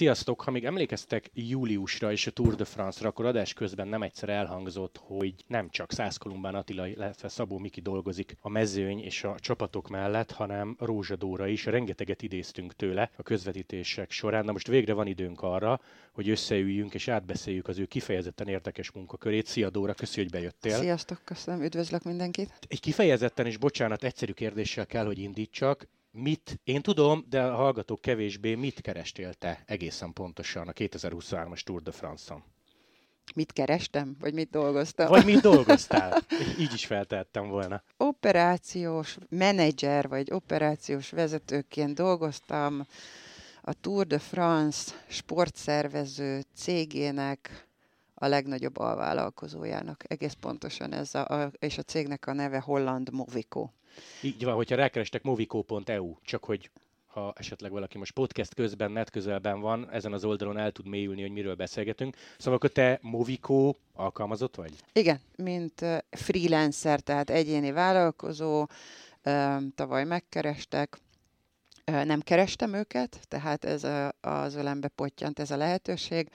Sziasztok! Ha még emlékeztek júliusra és a Tour de France-ra, akkor adás közben nem egyszer elhangzott, hogy nem csak Szász Kolumbán Attila, illetve Szabó Miki dolgozik a mezőny és a csapatok mellett, hanem Rózsa Dóra is. Rengeteget idéztünk tőle a közvetítések során. Na most végre van időnk arra, hogy összeüljünk és átbeszéljük az ő kifejezetten érdekes munkakörét. Szia Dóra, köszönjük, hogy bejöttél. Sziasztok, köszönöm, üdvözlök mindenkit. Egy kifejezetten és bocsánat, egyszerű kérdéssel kell, hogy indítsak mit, én tudom, de a hallgatók kevésbé, mit kerestél te egészen pontosan a 2023-as Tour de France-on? Mit kerestem, vagy mit dolgoztam? Vagy mit dolgoztál? Így is feltettem volna. Operációs menedzser, vagy operációs vezetőként dolgoztam a Tour de France sportszervező cégének a legnagyobb alvállalkozójának. Egész pontosan ez a, a, és a cégnek a neve Holland Movico. Így van, hogyha rákerestek movico.eu, csak hogy ha esetleg valaki most podcast közben, net közelben van, ezen az oldalon el tud mélyülni, hogy miről beszélgetünk. Szóval akkor te Movico alkalmazott vagy? Igen, mint freelancer, tehát egyéni vállalkozó, tavaly megkerestek, nem kerestem őket, tehát ez az ölembe pottyant ez a lehetőség,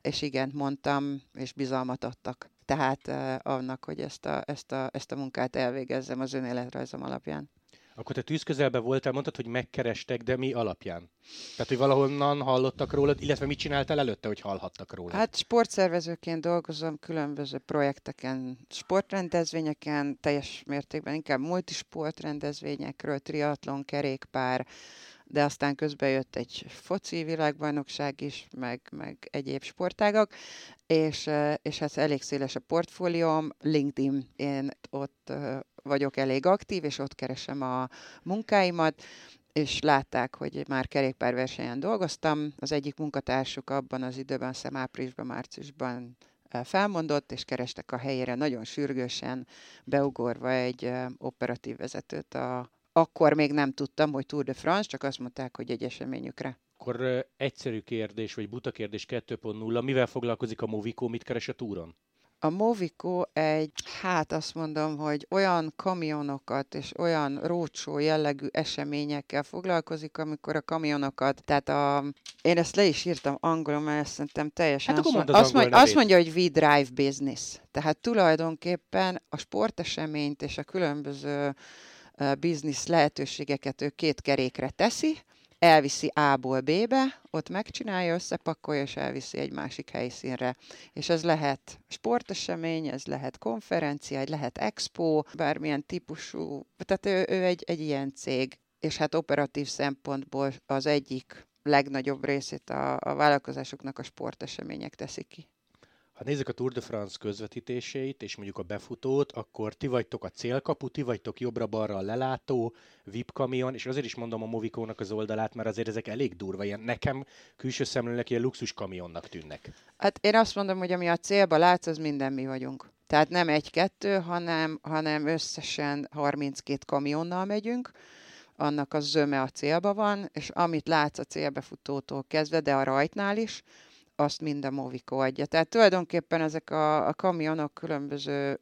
és igen, mondtam, és bizalmat adtak tehát annak, hogy ezt a, ezt, a, ezt a munkát elvégezzem az önéletrajzom alapján. Akkor te tűzközelbe voltál, mondtad, hogy megkerestek, de mi alapján? Tehát, hogy valahonnan hallottak rólad, illetve mit csináltál előtte, hogy hallhattak rólad? Hát sportszervezőként dolgozom különböző projekteken, sportrendezvényeken, teljes mértékben inkább multisportrendezvényekről, triatlon, kerékpár, de aztán közben jött egy foci világbajnokság is, meg, meg egyéb sportágak, és, és hát elég széles a portfólióm, LinkedIn, én ott vagyok elég aktív, és ott keresem a munkáimat, és látták, hogy már kerékpárversenyen dolgoztam. Az egyik munkatársuk abban az időben, szem áprilisban, márciusban felmondott, és kerestek a helyére nagyon sürgősen, beugorva egy operatív vezetőt a, akkor még nem tudtam, hogy Tour de France, csak azt mondták, hogy egy eseményükre. Akkor egyszerű kérdés, vagy buta kérdés 2.0. Mivel foglalkozik a Movico, mit keres a túron? A Movico egy, hát azt mondom, hogy olyan kamionokat és olyan rócsó jellegű eseményekkel foglalkozik, amikor a kamionokat, tehát a, én ezt le is írtam angolul, mert ezt szerintem teljesen hát azt, mond, azt, mondja, azt mondja, hogy we drive business. Tehát tulajdonképpen a sporteseményt és a különböző biznisz lehetőségeket ő két kerékre teszi, elviszi A-ból B-be, ott megcsinálja, összepakolja, és elviszi egy másik helyszínre. És ez lehet sportesemény, ez lehet konferencia, egy lehet expo, bármilyen típusú, tehát ő, ő egy, egy ilyen cég, és hát operatív szempontból az egyik legnagyobb részét a, a vállalkozásoknak a sportesemények teszik ki. Ha nézzük a Tour de France közvetítéseit, és mondjuk a befutót, akkor ti vagytok a célkapu, ti vagytok jobbra-balra a lelátó, VIP kamion, és azért is mondom a Movikónak az oldalát, mert azért ezek elég durva, ilyen nekem külső szemlőnek ilyen luxus kamionnak tűnnek. Hát én azt mondom, hogy ami a célba látsz, az minden mi vagyunk. Tehát nem egy-kettő, hanem, hanem összesen 32 kamionnal megyünk, annak a zöme a célba van, és amit látsz a célbefutótól kezdve, de a rajtnál is, azt mind a Movico adja. Tehát tulajdonképpen ezek a, a kamionok különböző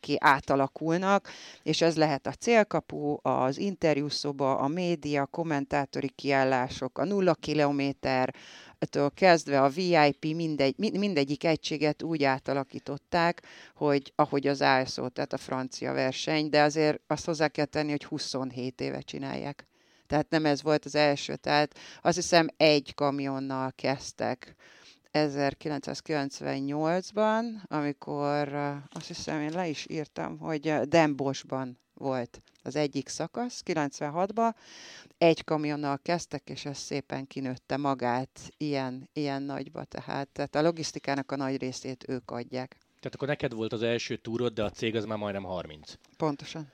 ki átalakulnak, és ez lehet a célkapu, az interjúszoba, a média, kommentátori kiállások, a nulla kilométer, ettől kezdve a VIP mindegy, mindegyik egységet úgy átalakították, hogy ahogy az ASO, tehát a francia verseny, de azért azt hozzá kell tenni, hogy 27 éve csinálják. Tehát nem ez volt az első, tehát azt hiszem egy kamionnal kezdtek 1998-ban, amikor azt hiszem én le is írtam, hogy Dembosban volt az egyik szakasz, 96-ban, egy kamionnal kezdtek, és ez szépen kinőtte magát ilyen, ilyen nagyba, tehát, tehát a logisztikának a nagy részét ők adják. Tehát akkor neked volt az első túrod, de a cég az már majdnem 30. Pontosan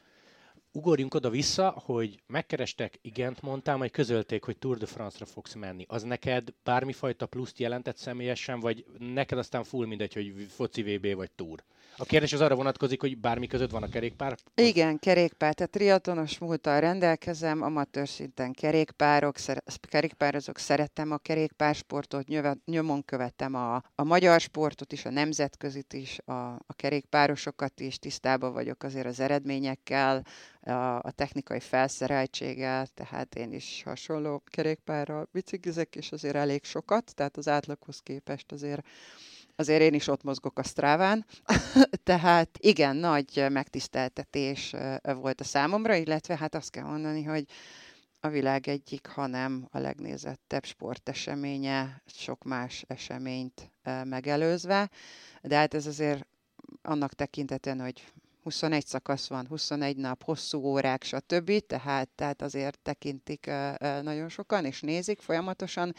ugorjunk oda-vissza, hogy megkerestek, igent mondtál, majd közölték, hogy Tour de France-ra fogsz menni. Az neked bármifajta pluszt jelentett személyesen, vagy neked aztán full mindegy, hogy foci VB vagy Tour? A kérdés az arra vonatkozik, hogy bármi között van a kerékpár? Igen, kerékpár. Tehát triatonos múltal rendelkezem, amatőr szinten kerékpárok, szer- kerékpározok, szeretem a kerékpársportot, nyöve, nyomon követem a, a magyar sportot is, a nemzetközit is, a, a kerékpárosokat is, tisztában vagyok azért az eredményekkel, a, technikai felszereltsége, tehát én is hasonló kerékpárral biciklizek, és azért elég sokat, tehát az átlaghoz képest azért azért én is ott mozgok a Stráván, tehát igen, nagy megtiszteltetés volt a számomra, illetve hát azt kell mondani, hogy a világ egyik, hanem a legnézettebb sporteseménye, sok más eseményt megelőzve, de hát ez azért annak tekintetően, hogy 21 szakasz van, 21 nap, hosszú órák, stb. Tehát, tehát azért tekintik nagyon sokan, és nézik folyamatosan,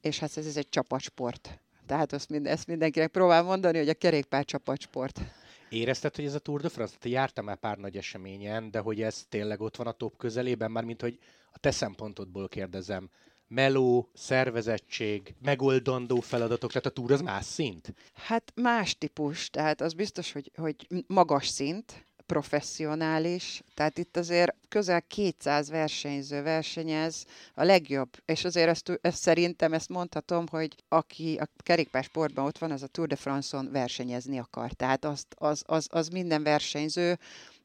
és hát ez, egy csapatsport. Tehát azt mind, ezt mindenkinek próbál mondani, hogy a kerékpár csapatsport. Érezted, hogy ez a Tour de France, te jártam már pár nagy eseményen, de hogy ez tényleg ott van a top közelében, már mint hogy a te szempontodból kérdezem, meló, szervezettség, megoldandó feladatok, tehát a túr az más szint? Hát más típus, tehát az biztos, hogy, hogy magas szint, professzionális, tehát itt azért közel 200 versenyző versenyez, a legjobb, és azért ezt, ezt szerintem ezt mondhatom, hogy aki a kerékpársportban ott van, az a Tour de France-on versenyezni akar. Tehát azt, az, az, az minden versenyző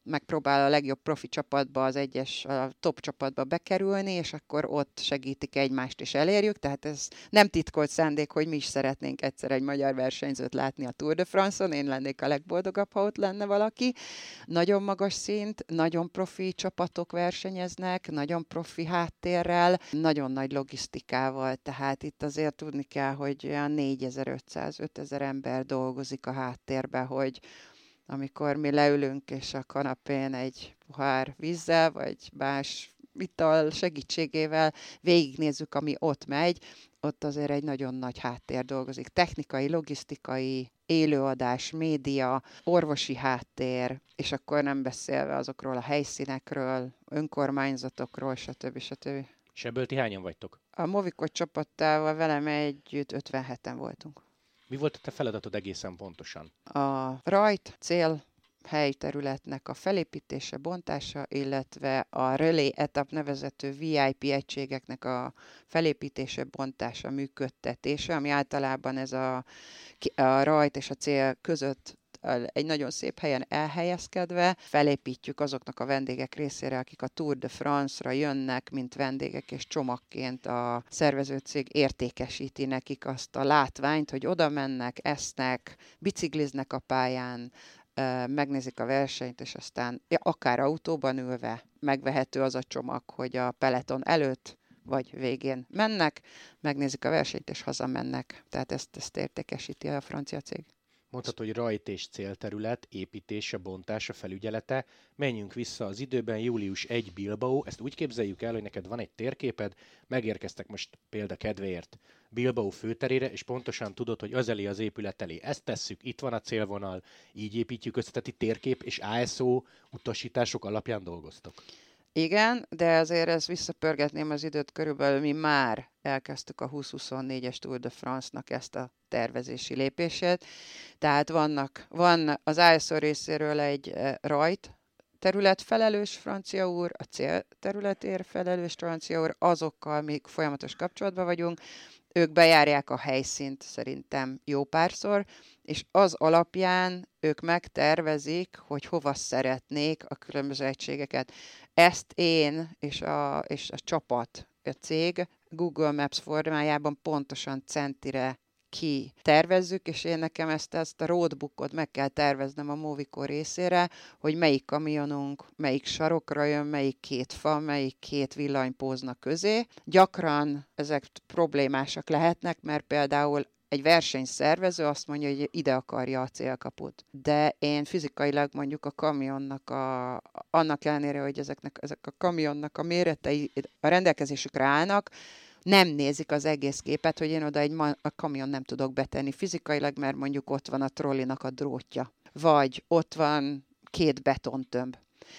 megpróbál a legjobb profi csapatba, az egyes a top csapatba bekerülni, és akkor ott segítik egymást és elérjük. Tehát ez nem titkolt szándék, hogy mi is szeretnénk egyszer egy magyar versenyzőt látni a Tour de France-on. Én lennék a legboldogabb, ha ott lenne valaki. Nagyon magas szint, nagyon profi csapatok versenyeznek, nagyon profi háttérrel, nagyon nagy logisztikával. Tehát itt azért tudni kell, hogy olyan 4500-5000 ember dolgozik a háttérbe, hogy amikor mi leülünk, és a kanapén egy pohár vízzel, vagy más ital segítségével végignézzük, ami ott megy, ott azért egy nagyon nagy háttér dolgozik. Technikai, logisztikai, élőadás, média, orvosi háttér, és akkor nem beszélve azokról a helyszínekről, önkormányzatokról, stb. stb. És ebből ti hányan vagytok? A Movikot csapattával velem együtt 57-en voltunk. Mi volt a te feladatod egészen pontosan? A rajt cél helyterületnek a felépítése, bontása, illetve a relé etap nevezető VIP egységeknek a felépítése, bontása, működtetése, ami általában ez a, a rajt és a cél között egy nagyon szép helyen elhelyezkedve felépítjük azoknak a vendégek részére, akik a Tour de France-ra jönnek, mint vendégek, és csomagként a szervezőcég értékesíti nekik azt a látványt, hogy oda mennek, esznek, bicikliznek a pályán, megnézik a versenyt, és aztán akár autóban ülve megvehető az a csomag, hogy a peleton előtt vagy végén mennek, megnézik a versenyt, és hazamennek. Tehát ezt, ezt értékesíti a francia cég. Mondhatod, hogy rajt és célterület, építése, bontása, felügyelete. Menjünk vissza az időben, július 1 Bilbao, ezt úgy képzeljük el, hogy neked van egy térképed, megérkeztek most példa kedvéért Bilbao főterére, és pontosan tudod, hogy az elé az épület elé. Ezt tesszük, itt van a célvonal, így építjük össze, térkép és ASO utasítások alapján dolgoztok. Igen, de azért ezt visszapörgetném az időt, körülbelül mi már elkezdtük a 2024-es Tour de France-nak ezt a tervezési lépését. Tehát vannak, van az ISO részéről egy eh, rajt, területfelelős francia úr, a cél területér felelős francia úr, azokkal még folyamatos kapcsolatban vagyunk, ők bejárják a helyszínt szerintem jó párszor, és az alapján ők megtervezik, hogy hova szeretnék a különböző egységeket. Ezt én és a, és a csapat, a cég Google Maps formájában pontosan centire ki tervezzük, és én nekem ezt, ezt a roadbookot meg kell terveznem a Movico részére, hogy melyik kamionunk, melyik sarokra jön, melyik két fa, melyik két villanypóznak közé. Gyakran ezek problémásak lehetnek, mert például egy versenyszervező azt mondja, hogy ide akarja a célkaput. De én fizikailag mondjuk a kamionnak, a, annak ellenére, hogy ezeknek, ezek a kamionnak a méretei a rendelkezésükre állnak, nem nézik az egész képet, hogy én oda egy ma- a kamion nem tudok betenni fizikailag, mert mondjuk ott van a trollinak a drótja, vagy ott van két betontömb.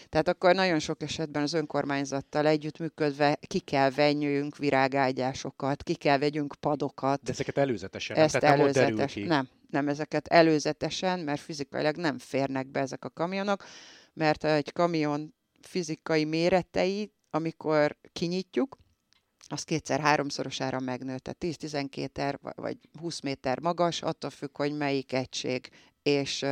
Tehát akkor nagyon sok esetben az önkormányzattal együttműködve ki kell venjünk virágágyásokat, ki kell vegyünk padokat. De ezeket előzetesen, Ezt nem, előzetes, ki. nem, nem, ezeket előzetesen, mert fizikailag nem férnek be ezek a kamionok, mert egy kamion fizikai méretei, amikor kinyitjuk, az kétszer-háromszorosára megnőtt, tehát 10-12 vagy 20 méter magas, attól függ, hogy melyik egység. És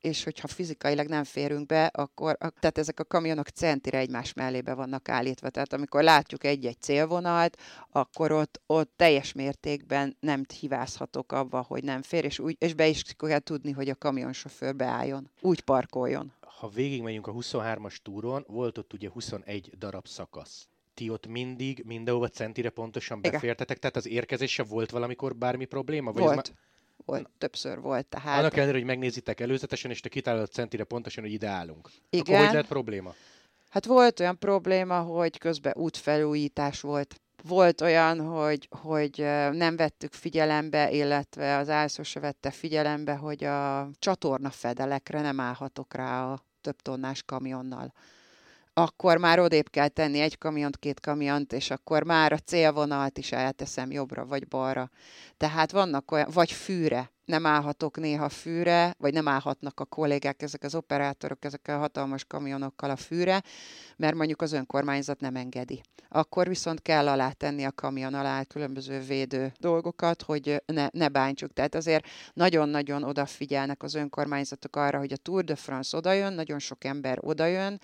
és hogyha fizikailag nem férünk be, akkor tehát ezek a kamionok centire egymás mellébe vannak állítva. Tehát amikor látjuk egy-egy célvonalat, akkor ott, ott teljes mértékben nem hibázhatok abba, hogy nem fér, és, úgy, és be is kell tudni, hogy a kamionsofőr beálljon, úgy parkoljon. Ha végigmegyünk a 23-as túron, volt ott ugye 21 darab szakasz ti ott mindig mindenhova centire pontosan befértetek, tehát az érkezése volt valamikor bármi probléma? Vagy volt. Már volt, többször volt. Tehát... Annak ellenére, hogy megnézitek előzetesen, és te kitálod centire pontosan, hogy ide állunk. Igen. Akkor hogy lehet probléma? Hát volt olyan probléma, hogy közben útfelújítás volt. Volt olyan, hogy, hogy nem vettük figyelembe, illetve az ászó se vette figyelembe, hogy a csatorna fedelekre nem állhatok rá a több tonnás kamionnal akkor már odébb kell tenni egy kamiont, két kamiont, és akkor már a célvonalat is elteszem jobbra vagy balra. Tehát vannak olyan, vagy fűre, nem állhatok néha fűre, vagy nem állhatnak a kollégák, ezek az operátorok, ezek a hatalmas kamionokkal a fűre, mert mondjuk az önkormányzat nem engedi. Akkor viszont kell alá tenni a kamion alá különböző védő dolgokat, hogy ne, ne bántsuk. Tehát azért nagyon-nagyon odafigyelnek az önkormányzatok arra, hogy a Tour de France odajön, nagyon sok ember odajön,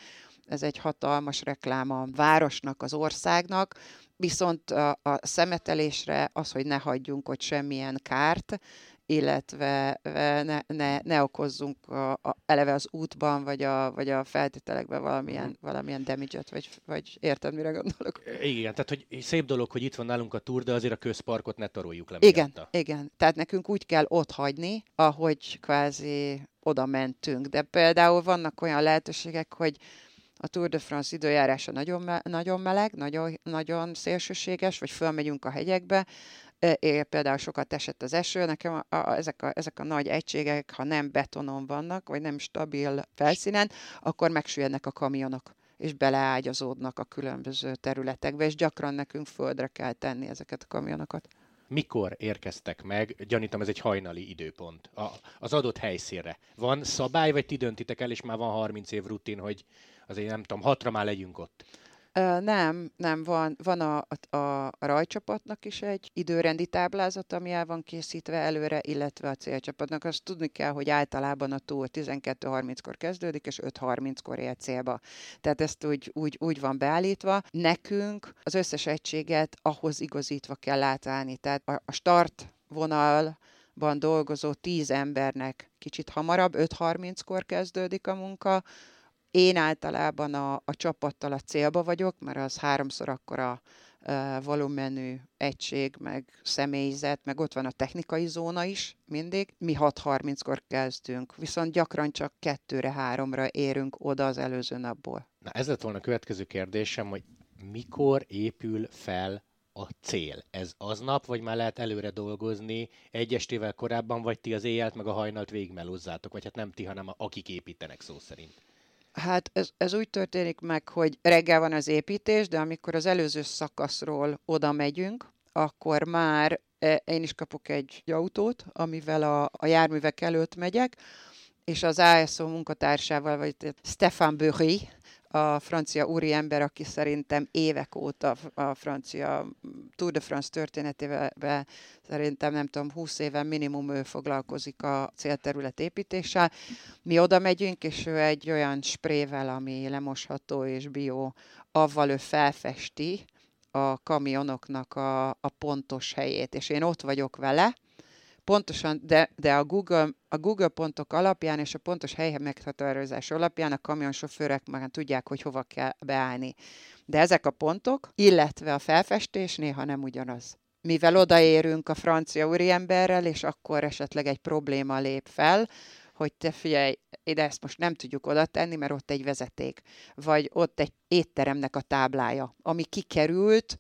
ez egy hatalmas reklám a városnak, az országnak, viszont a, a szemetelésre az, hogy ne hagyjunk ott semmilyen kárt, illetve ne, ne, ne okozzunk a, a, eleve az útban, vagy a, vagy a feltételekben valamilyen, uh-huh. valamilyen damage vagy, vagy érted, mire gondolok? Igen, tehát hogy szép dolog, hogy itt van nálunk a túr, de azért a közparkot ne taroljuk le. Igen, miatta. igen. Tehát nekünk úgy kell ott hagyni, ahogy kvázi oda mentünk. De például vannak olyan lehetőségek, hogy a Tour de France időjárása nagyon, me- nagyon meleg, nagyon, nagyon szélsőséges, vagy fölmegyünk a hegyekbe, é, például sokat esett az eső, nekem a, a, ezek, a, ezek a nagy egységek, ha nem betonon vannak, vagy nem stabil felszínen, akkor megsüllyednek a kamionok és beleágyazódnak a különböző területekbe, és gyakran nekünk földre kell tenni ezeket a kamionokat. Mikor érkeztek meg? Gyanítom, ez egy hajnali időpont. A, az adott helyszínre. Van szabály, vagy ti döntitek el, és már van 30 év rutin, hogy azért nem tudom, hatra már legyünk ott. Nem, nem, van, van a, a, a rajcsapatnak is egy időrendi táblázat, ami el van készítve előre, illetve a célcsapatnak. Azt tudni kell, hogy általában a túl 12.30-kor kezdődik, és 5.30-kor ér célba. Tehát ezt úgy, úgy, úgy van beállítva. Nekünk az összes egységet ahhoz igazítva kell átállni. Tehát a, a start vonalban dolgozó 10 embernek kicsit hamarabb, 5.30-kor kezdődik a munka, én általában a, a csapattal a célba vagyok, mert az háromszor akkora volumenű egység, meg személyzet, meg ott van a technikai zóna is mindig. Mi 6.30-kor kezdünk, viszont gyakran csak kettőre, háromra érünk oda az előző napból. Na ez lett volna a következő kérdésem, hogy mikor épül fel a cél? Ez aznap, vagy már lehet előre dolgozni egy estével korábban, vagy ti az éjjelt meg a hajnalt végigmelózzátok, vagy hát nem ti, hanem akik építenek szó szerint? Hát ez, ez úgy történik meg, hogy reggel van az építés, de amikor az előző szakaszról oda megyünk, akkor már e, én is kapok egy autót, amivel a, a járművek előtt megyek, és az ASO munkatársával, vagy Stefan Burry, a francia úriember, aki szerintem évek óta a francia Tour de France történetével szerintem nem tudom, 20 éven minimum ő foglalkozik a célterület építéssel. Mi oda megyünk, és ő egy olyan sprével, ami lemosható és bio, avval ő felfesti a kamionoknak a, a pontos helyét, és én ott vagyok vele, pontosan, de, de a, Google, a Google pontok alapján és a pontos hely meghatározás alapján a kamionsofőrök már tudják, hogy hova kell beállni. De ezek a pontok, illetve a felfestés néha nem ugyanaz. Mivel odaérünk a francia úriemberrel, és akkor esetleg egy probléma lép fel, hogy te figyelj, ide ezt most nem tudjuk oda tenni, mert ott egy vezeték, vagy ott egy étteremnek a táblája, ami kikerült,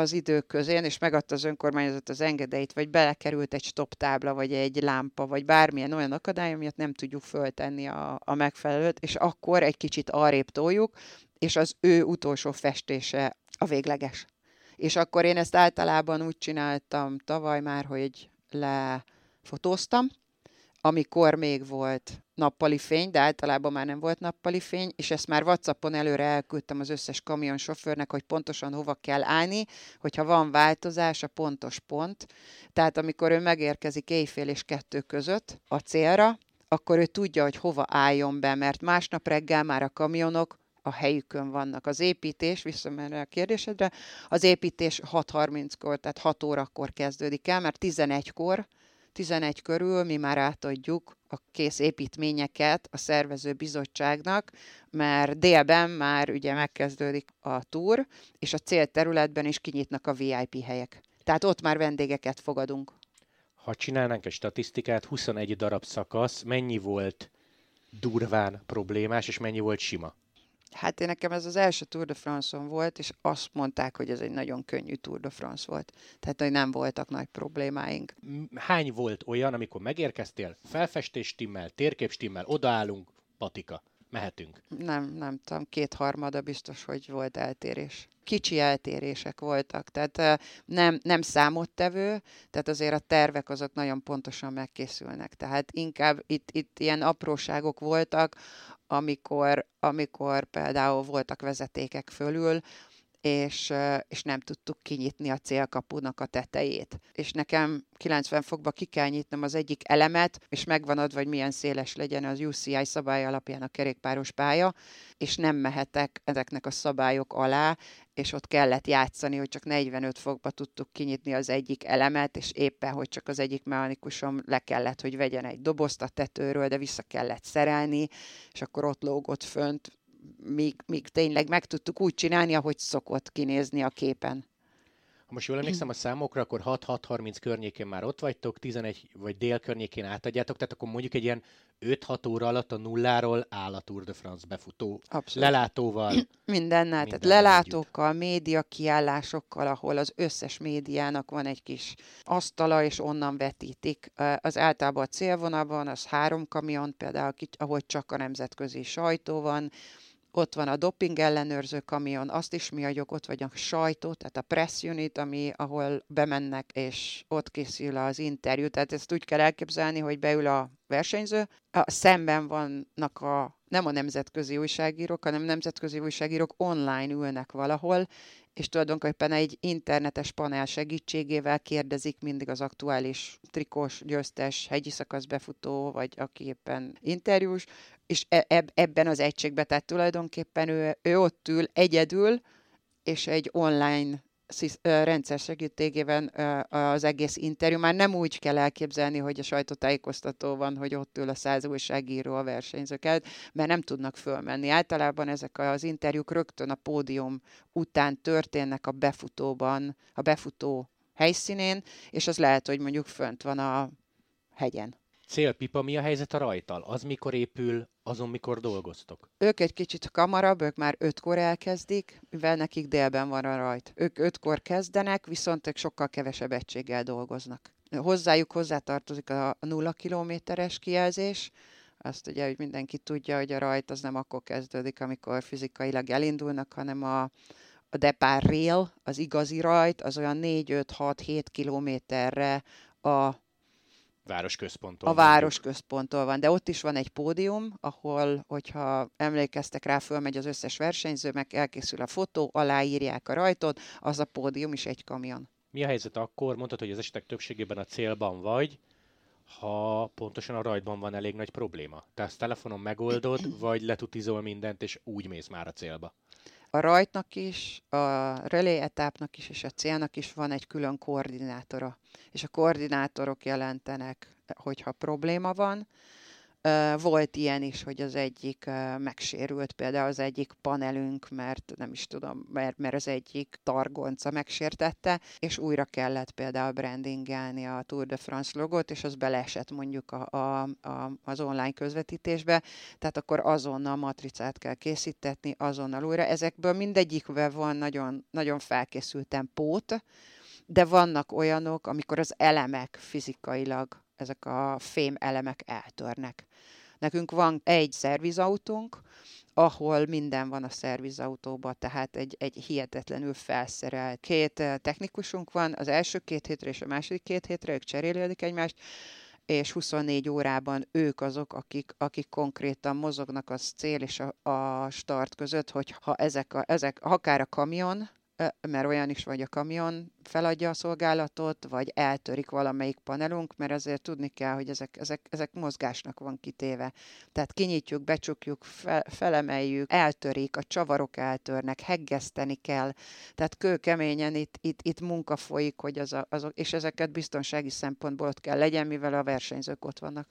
az idők közén, és megadta az önkormányzat az engedélyt, vagy belekerült egy stop tábla, vagy egy lámpa, vagy bármilyen olyan akadály, amiatt nem tudjuk föltenni a, a megfelelőt, és akkor egy kicsit arrébb toljuk, és az ő utolsó festése a végleges. És akkor én ezt általában úgy csináltam tavaly már, hogy lefotóztam, amikor még volt nappali fény, de általában már nem volt nappali fény, és ezt már WhatsAppon előre elküldtem az összes kamionsofőrnek, hogy pontosan hova kell állni, hogyha van változás, a pontos pont. Tehát amikor ő megérkezik éjfél és kettő között a célra, akkor ő tudja, hogy hova álljon be, mert másnap reggel már a kamionok a helyükön vannak. Az építés, visszamenve a kérdésedre, az építés 6.30-kor, tehát 6 órakor kezdődik el, mert 11-kor 11 körül mi már átadjuk a kész építményeket a szervező bizottságnak, mert délben már ugye megkezdődik a túr, és a célterületben is kinyitnak a VIP helyek. Tehát ott már vendégeket fogadunk. Ha csinálnánk egy statisztikát, 21 darab szakasz, mennyi volt durván problémás, és mennyi volt sima? Hát én nekem ez az első Tour de France-on volt, és azt mondták, hogy ez egy nagyon könnyű Tour de France volt. Tehát, hogy nem voltak nagy problémáink. Hány volt olyan, amikor megérkeztél, felfestés stimmel, térkép stimmel, odaállunk, patika, mehetünk? Nem, nem tudom, kétharmada biztos, hogy volt eltérés. Kicsi eltérések voltak, tehát nem, nem számottevő, tehát azért a tervek azok nagyon pontosan megkészülnek. Tehát inkább itt, itt ilyen apróságok voltak, amikor, amikor például voltak vezetékek fölül, és, és nem tudtuk kinyitni a célkapunak a tetejét. És nekem 90 fokba ki kell nyitnom az egyik elemet, és megvan adva, hogy milyen széles legyen az UCI szabály alapján a kerékpáros pálya, és nem mehetek ezeknek a szabályok alá, és ott kellett játszani, hogy csak 45 fokba tudtuk kinyitni az egyik elemet, és éppen, hogy csak az egyik mechanikusom le kellett, hogy vegyen egy dobozt a tetőről, de vissza kellett szerelni, és akkor ott lógott fönt míg, míg tényleg meg tudtuk úgy csinálni, ahogy szokott kinézni a képen. Ha most jól emlékszem a számokra, akkor 6-6-30 környékén már ott vagytok, 11 vagy dél környékén átadjátok, tehát akkor mondjuk egy ilyen 5-6 óra alatt a nulláról áll a Tour de France befutó. Abszolút. Lelátóval. Mindennel, tehát lelátókkal, média kiállásokkal, ahol az összes médiának van egy kis asztala, és onnan vetítik. Az általában a célvonalban az három kamion, például ahogy csak a nemzetközi sajtó van, ott van a doping ellenőrző kamion, azt is mi adjuk, ott vagy a sajtó, tehát a press unit, ami, ahol bemennek, és ott készül az interjú. Tehát ezt úgy kell elképzelni, hogy beül a versenyző, a szemben vannak a nem a nemzetközi újságírók, hanem nemzetközi újságírók online ülnek valahol, és tulajdonképpen egy internetes panel segítségével kérdezik mindig az aktuális trikós, győztes, hegyi szakasz befutó, vagy aki éppen interjús, és e, ebben az egységben, tehát tulajdonképpen ő, ő ott ül egyedül, és egy online rendszer segítségében az egész interjú. Már nem úgy kell elképzelni, hogy a sajtótájékoztató van, hogy ott ül a száz újságíró a versenyzőket, mert nem tudnak fölmenni. Általában ezek az interjúk rögtön a pódium után történnek a befutóban, a befutó helyszínén, és az lehet, hogy mondjuk fönt van a hegyen. Célpipa, mi a helyzet a rajtal? Az mikor épül, azon mikor dolgoztok? Ők egy kicsit kamarabb, ők már ötkor elkezdik, mivel nekik délben van a rajt. Ők ötkor kezdenek, viszont ők sokkal kevesebb egységgel dolgoznak. Hozzájuk hozzátartozik a nulla kilométeres kijelzés, azt ugye, hogy mindenki tudja, hogy a rajt az nem akkor kezdődik, amikor fizikailag elindulnak, hanem a, a depart rail, az igazi rajt, az olyan 4-5-6-7 kilométerre a városközponttól. A városközponttól van, de ott is van egy pódium, ahol, hogyha emlékeztek rá, fölmegy az összes versenyző, meg elkészül a fotó, aláírják a rajtot, az a pódium is egy kamion. Mi a helyzet akkor? Mondtad, hogy az esetek többségében a célban vagy, ha pontosan a rajtban van elég nagy probléma. Te ezt telefonon megoldod, vagy letutizol mindent, és úgy mész már a célba? A rajtnak is, a relé etapnak is, és a célnak is van egy külön koordinátora. És a koordinátorok jelentenek, hogyha probléma van, volt ilyen is, hogy az egyik megsérült, például az egyik panelünk, mert nem is tudom, mert, mert az egyik targonca megsértette, és újra kellett például brandingelni a Tour de France logot, és az beleesett mondjuk a, a, a, az online közvetítésbe, tehát akkor azonnal matricát kell készítetni, azonnal újra. Ezekből mindegyikben van nagyon, nagyon felkészülten pót, de vannak olyanok, amikor az elemek fizikailag ezek a fém elemek eltörnek. Nekünk van egy szervizautónk, ahol minden van a szervizautóban, tehát egy, egy hihetetlenül felszerelt. Két eh, technikusunk van, az első két hétre és a második két hétre, ők cserélik egymást, és 24 órában ők azok, akik, akik konkrétan mozognak az cél és a, a start között, hogy ha ezek, a, ezek akár a kamion, mert olyan is vagy a kamion feladja a szolgálatot, vagy eltörik valamelyik panelunk, mert azért tudni kell, hogy ezek, ezek, ezek mozgásnak van kitéve. Tehát kinyitjuk, becsukjuk, fe, felemeljük, eltörik, a csavarok eltörnek, heggeszteni kell. Tehát kőkeményen itt, itt, itt munka folyik, hogy az a, azok, és ezeket biztonsági szempontból ott kell legyen, mivel a versenyzők ott vannak.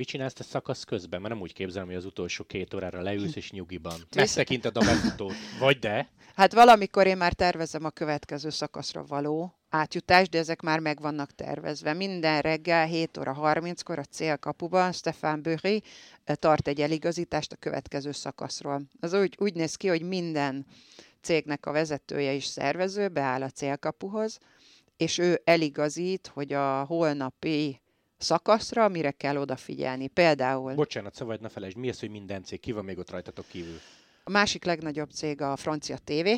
Mit csinálsz te szakasz közben? Mert nem úgy képzelem, hogy az utolsó két órára leülsz és nyugiban. Megtekinted a befutót. Vagy de? Hát valamikor én már tervezem a következő szakaszra való átjutást, de ezek már meg vannak tervezve. Minden reggel 7 óra 30-kor a célkapuban Stefan Böri eh, tart egy eligazítást a következő szakaszról. Az úgy, úgy néz ki, hogy minden cégnek a vezetője és szervező beáll a célkapuhoz, és ő eligazít, hogy a holnapi szakaszra, mire kell odafigyelni. Például... Bocsánat, szabad, ne felejtsd, mi az, hogy minden cég, ki van még ott rajtatok kívül? A másik legnagyobb cég a francia TV,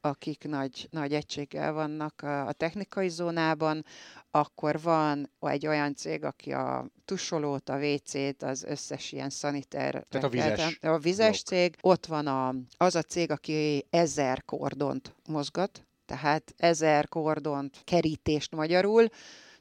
akik nagy, nagy egységgel vannak a, technikai zónában, akkor van egy olyan cég, aki a tusolót, a WC-t, az összes ilyen szaniter... Tehát a vizes. A vizes cég. Ott van a, az a cég, aki ezer kordont mozgat, tehát ezer kordont, kerítést magyarul,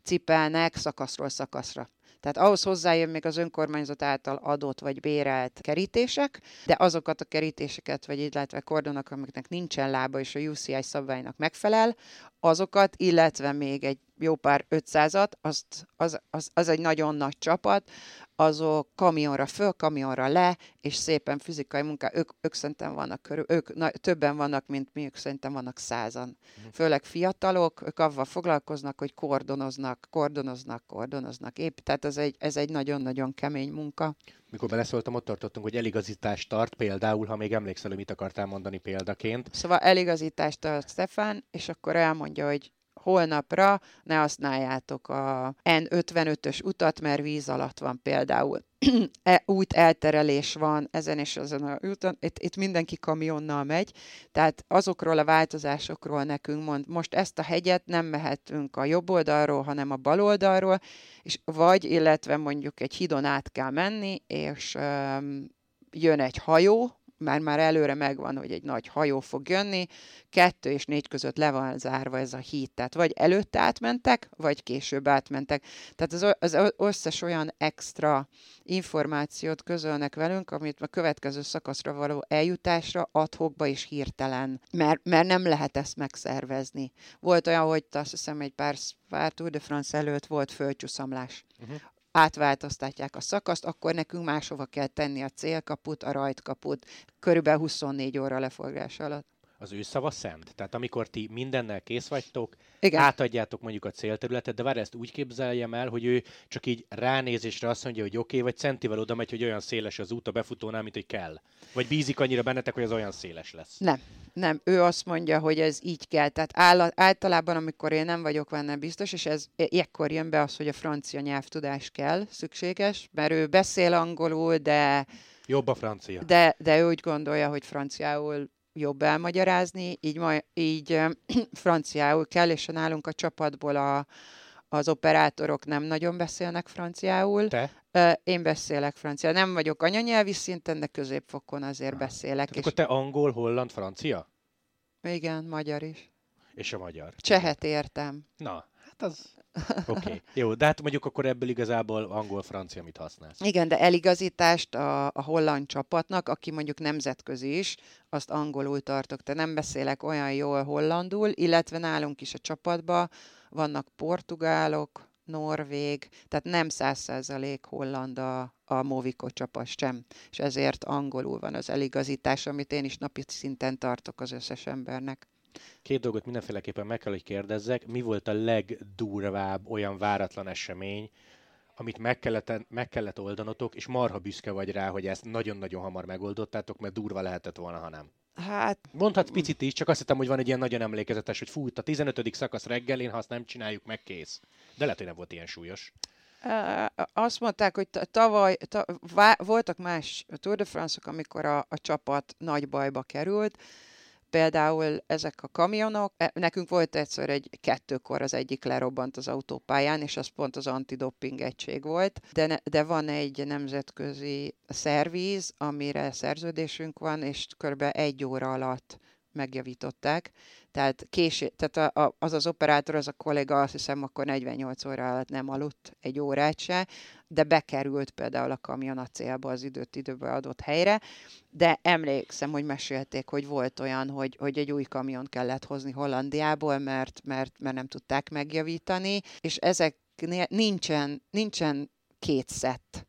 cipelnek szakaszról szakaszra. Tehát ahhoz hozzájön még az önkormányzat által adott vagy bérelt kerítések, de azokat a kerítéseket, vagy illetve kordonok, amiknek nincsen lába és a UCI szabálynak megfelel, azokat, illetve még egy jó pár 500-at, azt, az, az, az egy nagyon nagy csapat, azok kamionra föl, kamionra le, és szépen fizikai munká, ők, ők szerintem vannak körül, ők na, többen vannak, mint mi, ők szerintem vannak százan. Mhm. Főleg fiatalok, ők avval foglalkoznak, hogy kordonoznak, kordonoznak, kordonoznak. Épp, tehát ez egy, ez egy nagyon-nagyon kemény munka. Mikor beleszóltam, ott tartottunk, hogy eligazítást tart például, ha még emlékszel, hogy mit akartál mondani példaként. Szóval eligazítást tart Stefan, és akkor elmondja, hogy holnapra ne használjátok a N55-ös utat, mert víz alatt van például. e, út elterelés van ezen és azon a úton, itt, itt mindenki kamionnal megy, tehát azokról a változásokról nekünk mond, most ezt a hegyet nem mehetünk a jobb oldalról, hanem a bal oldalról, és vagy, illetve mondjuk egy hidon át kell menni, és um, jön egy hajó, már már előre megvan, hogy egy nagy hajó fog jönni, kettő és négy között le van zárva ez a híd. Tehát vagy előtte átmentek, vagy később átmentek. Tehát az, az összes olyan extra információt közölnek velünk, amit a következő szakaszra való eljutásra adhokba is hirtelen, mert, mert nem lehet ezt megszervezni. Volt olyan, hogy azt hiszem egy pár, pár Tour de France előtt volt földcsúszamlás. Uh-huh átváltoztatják a szakaszt, akkor nekünk máshova kell tenni a célkaput, a rajtkaput, körülbelül 24 óra leforgás alatt. Az ő szava szent? Tehát amikor ti mindennel kész vagytok, Igen. átadjátok mondjuk a célterületet, de várj, ezt úgy képzeljem el, hogy ő csak így ránézésre azt mondja, hogy oké, okay, vagy centivel oda megy, hogy olyan széles az út a befutónál, mint hogy kell. Vagy bízik annyira bennetek, hogy az olyan széles lesz. Nem. Nem, ő azt mondja, hogy ez így kell. Tehát áll, általában, amikor én nem vagyok benne biztos, és ez ekkor jön be az, hogy a francia nyelvtudás kell, szükséges, mert ő beszél angolul, de... Jobb a francia. De, de ő úgy gondolja, hogy franciául jobb elmagyarázni, így, ma, így franciául kell, és nálunk a csapatból a, az operátorok nem nagyon beszélnek franciául. Te? Én beszélek francia. Nem vagyok anyanyelvi szinten, de középfokon azért beszélek. és... Akkor te angol, holland, francia? Igen, magyar is. És a magyar? Csehet értem. Na, hát az... Oké, okay. jó, de hát mondjuk akkor ebből igazából angol-francia mit használsz? Igen, de eligazítást a, a holland csapatnak, aki mondjuk nemzetközi is, azt angolul tartok. Te nem beszélek olyan jól hollandul, illetve nálunk is a csapatban vannak portugálok, norvég, tehát nem száz százalék holland a, a Movico csapat sem, és ezért angolul van az eligazítás, amit én is napi szinten tartok az összes embernek. Két dolgot mindenféleképpen meg kell, hogy kérdezzek. Mi volt a legdurvább olyan váratlan esemény, amit meg kellett, meg kellett oldanotok, és marha büszke vagy rá, hogy ezt nagyon-nagyon hamar megoldottátok, mert durva lehetett volna, ha nem. Hát... Mondhatsz picit is, csak azt hittem, hogy van egy ilyen nagyon emlékezetes, hogy fú, a 15. szakasz reggelén, ha azt nem csináljuk, meg kész. De lehet, hogy nem volt ilyen súlyos. Azt mondták, hogy tavaly ta, vá, voltak más Tour de France-ok, amikor a, a csapat nagy bajba került, például ezek a kamionok, e, nekünk volt egyszer egy kettőkor az egyik lerobbant az autópályán, és az pont az antidoping egység volt, de, ne, de van egy nemzetközi szervíz, amire szerződésünk van, és kb. egy óra alatt megjavították. Tehát, késé, tehát a, a, az az operátor, az a kolléga azt hiszem akkor 48 óra alatt nem aludt egy órát se, de bekerült például a kamion a célba az időt időbe adott helyre, de emlékszem, hogy mesélték, hogy volt olyan, hogy, hogy egy új kamion kellett hozni Hollandiából, mert, mert, mert nem tudták megjavítani, és ezek nincsen, nincsen két szett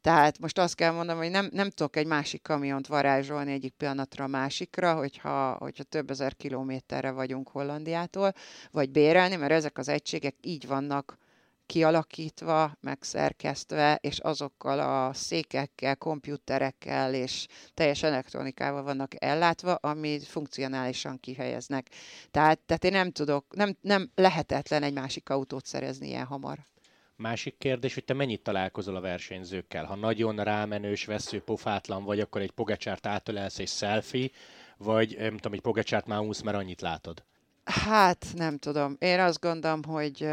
tehát most azt kell mondanom, hogy nem, nem tudok egy másik kamiont varázsolni egyik pillanatra a másikra, hogyha, hogyha több ezer kilométerre vagyunk Hollandiától, vagy bérelni, mert ezek az egységek így vannak kialakítva, megszerkesztve, és azokkal a székekkel, komputerekkel és teljes elektronikával vannak ellátva, ami funkcionálisan kihelyeznek. Tehát, tehát én nem tudok, nem, nem lehetetlen egy másik autót szerezni ilyen hamar. Másik kérdés, hogy te mennyit találkozol a versenyzőkkel? Ha nagyon rámenős, vesző, pofátlan vagy, akkor egy pogacsárt átölelsz és selfie, vagy nem tudom, egy pogacsárt már úsz, mert annyit látod? Hát nem tudom. Én azt gondolom, hogy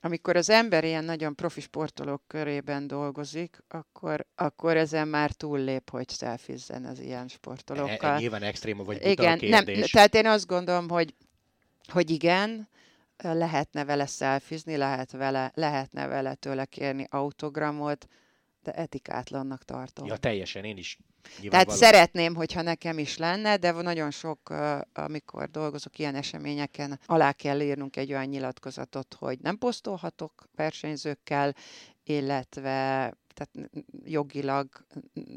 amikor az ember ilyen nagyon profi sportolók körében dolgozik, akkor, akkor ezen már túllép, hogy szelfizzen az ilyen sportolókkal. E, e, nyilván extrém vagy buta igen, nem, tehát én azt gondolom, hogy, hogy igen, lehetne vele szelfizni, lehet vele, lehetne vele tőle kérni autogramot, de etikátlannak tartom. Ja, teljesen, én is. Tehát szeretném, hogyha nekem is lenne, de nagyon sok, amikor dolgozok ilyen eseményeken, alá kell írnunk egy olyan nyilatkozatot, hogy nem posztolhatok versenyzőkkel, illetve tehát jogilag